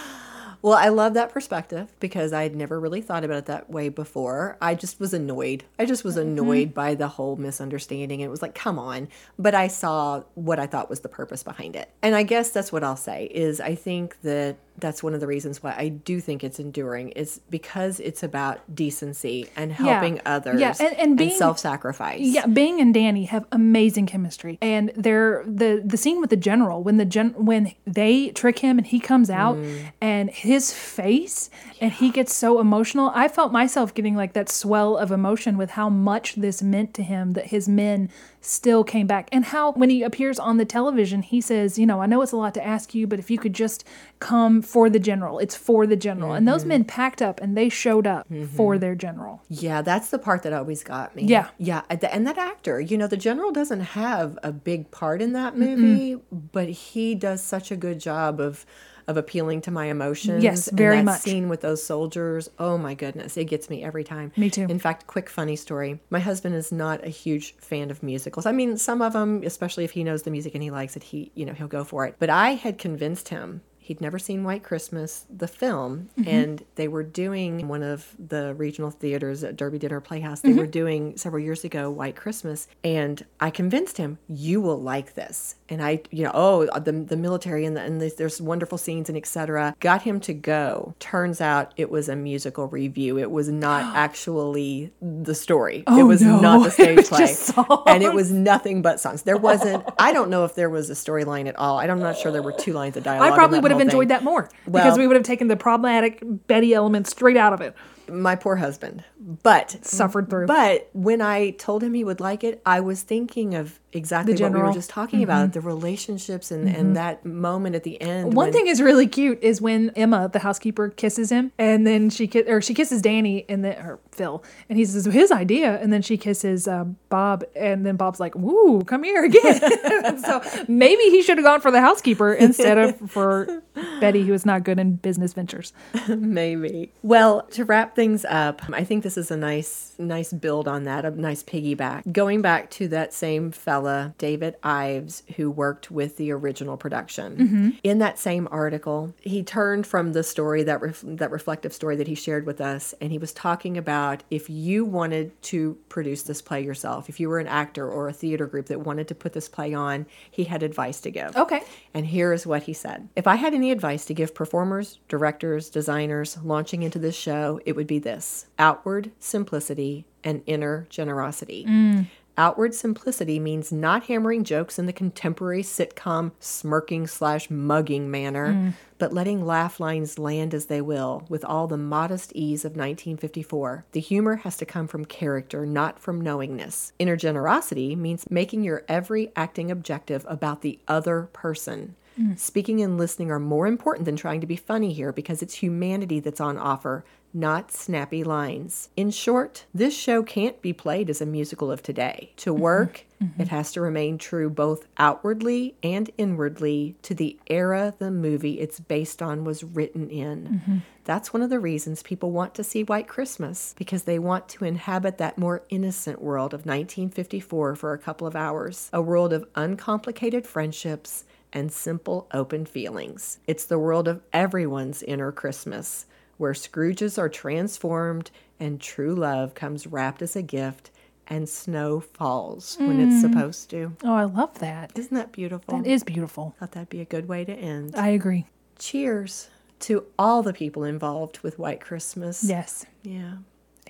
Well, I love that perspective because I had never really thought about it that way before. I just was annoyed. I just was mm-hmm. annoyed by the whole misunderstanding. It was like, come on. But I saw what I thought was the purpose behind it. And I guess that's what I'll say is I think that that's one of the reasons why I do think it's enduring is because it's about decency and helping others Yeah, and- and being- self-sacrifice. Yeah, Bing and Danny have amazing chemistry, and they're the the scene with the general when the gen when they trick him and he comes out mm. and his face and he gets so emotional. I felt myself getting like that swell of emotion with how much this meant to him that his men still came back and how when he appears on the television he says you know i know it's a lot to ask you but if you could just come for the general it's for the general and those mm-hmm. men packed up and they showed up mm-hmm. for their general Yeah, that's the part that always got me. Yeah. Yeah. and that actor, you know, the general doesn't have a big part in that movie, but he does such a good job of of appealing to my emotions. Yes, very that much. scene with those soldiers, oh my goodness, it gets me every time. Me too. In fact, quick funny story. My husband is not a huge fan of musicals. I mean, some of them, especially if he knows the music and he likes it, he, you know, he'll go for it. But I had convinced him He'd never seen White Christmas, the film, Mm-hmm. and they were doing one of the regional theaters at Derby Dinner Playhouse. They Mm-hmm. were doing several years ago White Christmas, and I convinced him, "You will like this." And I, you know, oh, the the military and, the, and there's, there's wonderful scenes and etc. Got him to go. Turns out it was a musical revue. It was not actually the story. it Oh, was no. not the It stage was play, just songs. and it was nothing but songs. There wasn't. I don't know if there was a storyline at all. I'm not sure there were two lines of dialogue. I probably would have enjoyed thing. that more because we would have taken the problematic Betty element straight out of it. my poor husband. But Suffered through. But when I told him he would like it, I was thinking of exactly The what we were just talking about, the relationships and, and that moment at the end. One when- thing is really cute is when Emma, the housekeeper, kisses him, and then she ki- or she kisses Danny and then or Phil, and he says his idea, and then she kisses uh, Bob, and then Bob's like, "Woo, come here again." so maybe he should have gone for the housekeeper instead of for Betty, who is not good in business ventures. Maybe. Well, to wrap things up, I think this is a nice, nice build on that, a nice piggyback. Going back to that same fella, David Ives, who worked with the original production. Mm-hmm. In that same article, he turned from the story that ref- that reflective story that he shared with us, and he was talking about if you wanted to produce this play yourself, if you were an actor or a theater group that wanted to put this play on, he had advice to give. Okay. And here is what he said If I had any advice to give performers, directors, designers launching into this show, it would be this outward simplicity and inner generosity. Mm. Outward simplicity means not hammering jokes in the contemporary sitcom smirking slash mugging manner, mm. but letting laugh lines land as they will with all the modest ease of 1954. The humor has to come from character, not from knowingness. Inner generosity means making your every acting objective about the other person. Mm. Speaking and listening are more important than trying to be funny here because it's humanity that's on offer, not snappy lines. In short, this show can't be played as a musical of today. To mm-hmm. work, mm-hmm. it has to remain true both outwardly and inwardly to the era the movie it's based on was written in. Mm-hmm. That's one of the reasons people want to see White Christmas because they want to inhabit that more innocent world of 1954 for a couple of hours, a world of uncomplicated friendships and simple open feelings. It's the world of everyone's inner Christmas, where Scrooges are transformed and true love comes wrapped as a gift and snow falls when it's mm. supposed to. Oh, I love that. Isn't that beautiful? That is beautiful. Thought that'd be a good way to end. I agree. Cheers to all the people involved with White Christmas. Yes. Yeah.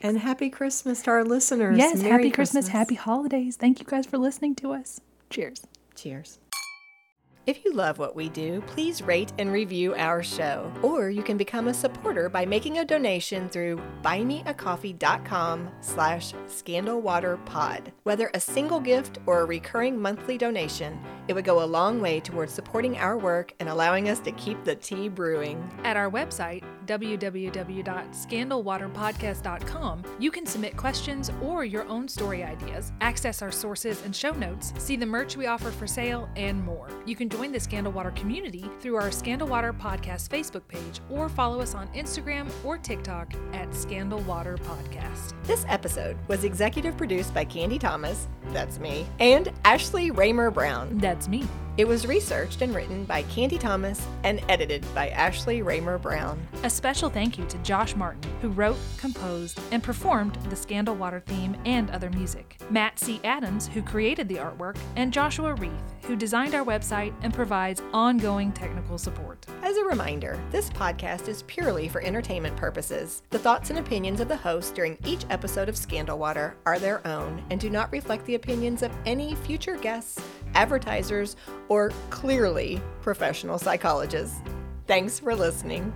And happy Christmas to our listeners. Yes. Merry happy Christmas. Happy holidays. Thank you guys for listening to us. Cheers. Cheers. If you love what we do, please rate and review our show. Or you can become a supporter by making a donation through buymeacoffee.com slash scandalwaterpod. Whether a single gift or a recurring monthly donation, it would go a long way towards supporting our work and allowing us to keep the tea brewing. At our website, www.scandalwaterpodcast.com, you can submit questions or your own story ideas, access our sources and show notes, see the merch we offer for sale, and more. You can join the Scandal Water community through our Scandal Water Podcast Facebook page or follow us on Instagram or TikTok at Scandal Water Podcast. This episode was executive produced by Candy Thomas, that's me, and Ashley Raymer Brown. That's me. It was researched and written by Candy Thomas and edited by Ashley Raymer Brown. A special thank you to Josh Martin, who wrote, composed, and performed the Scandal Water theme and other music, Matt C. Adams, who created the artwork, and Joshua Reith, who designed our website and provides ongoing technical support. As a reminder, this podcast is purely for entertainment purposes. The thoughts and opinions of the host during each episode of Scandal Water are their own and do not reflect the opinions of any future guests, advertisers, or clearly professional psychologists. Thanks for listening.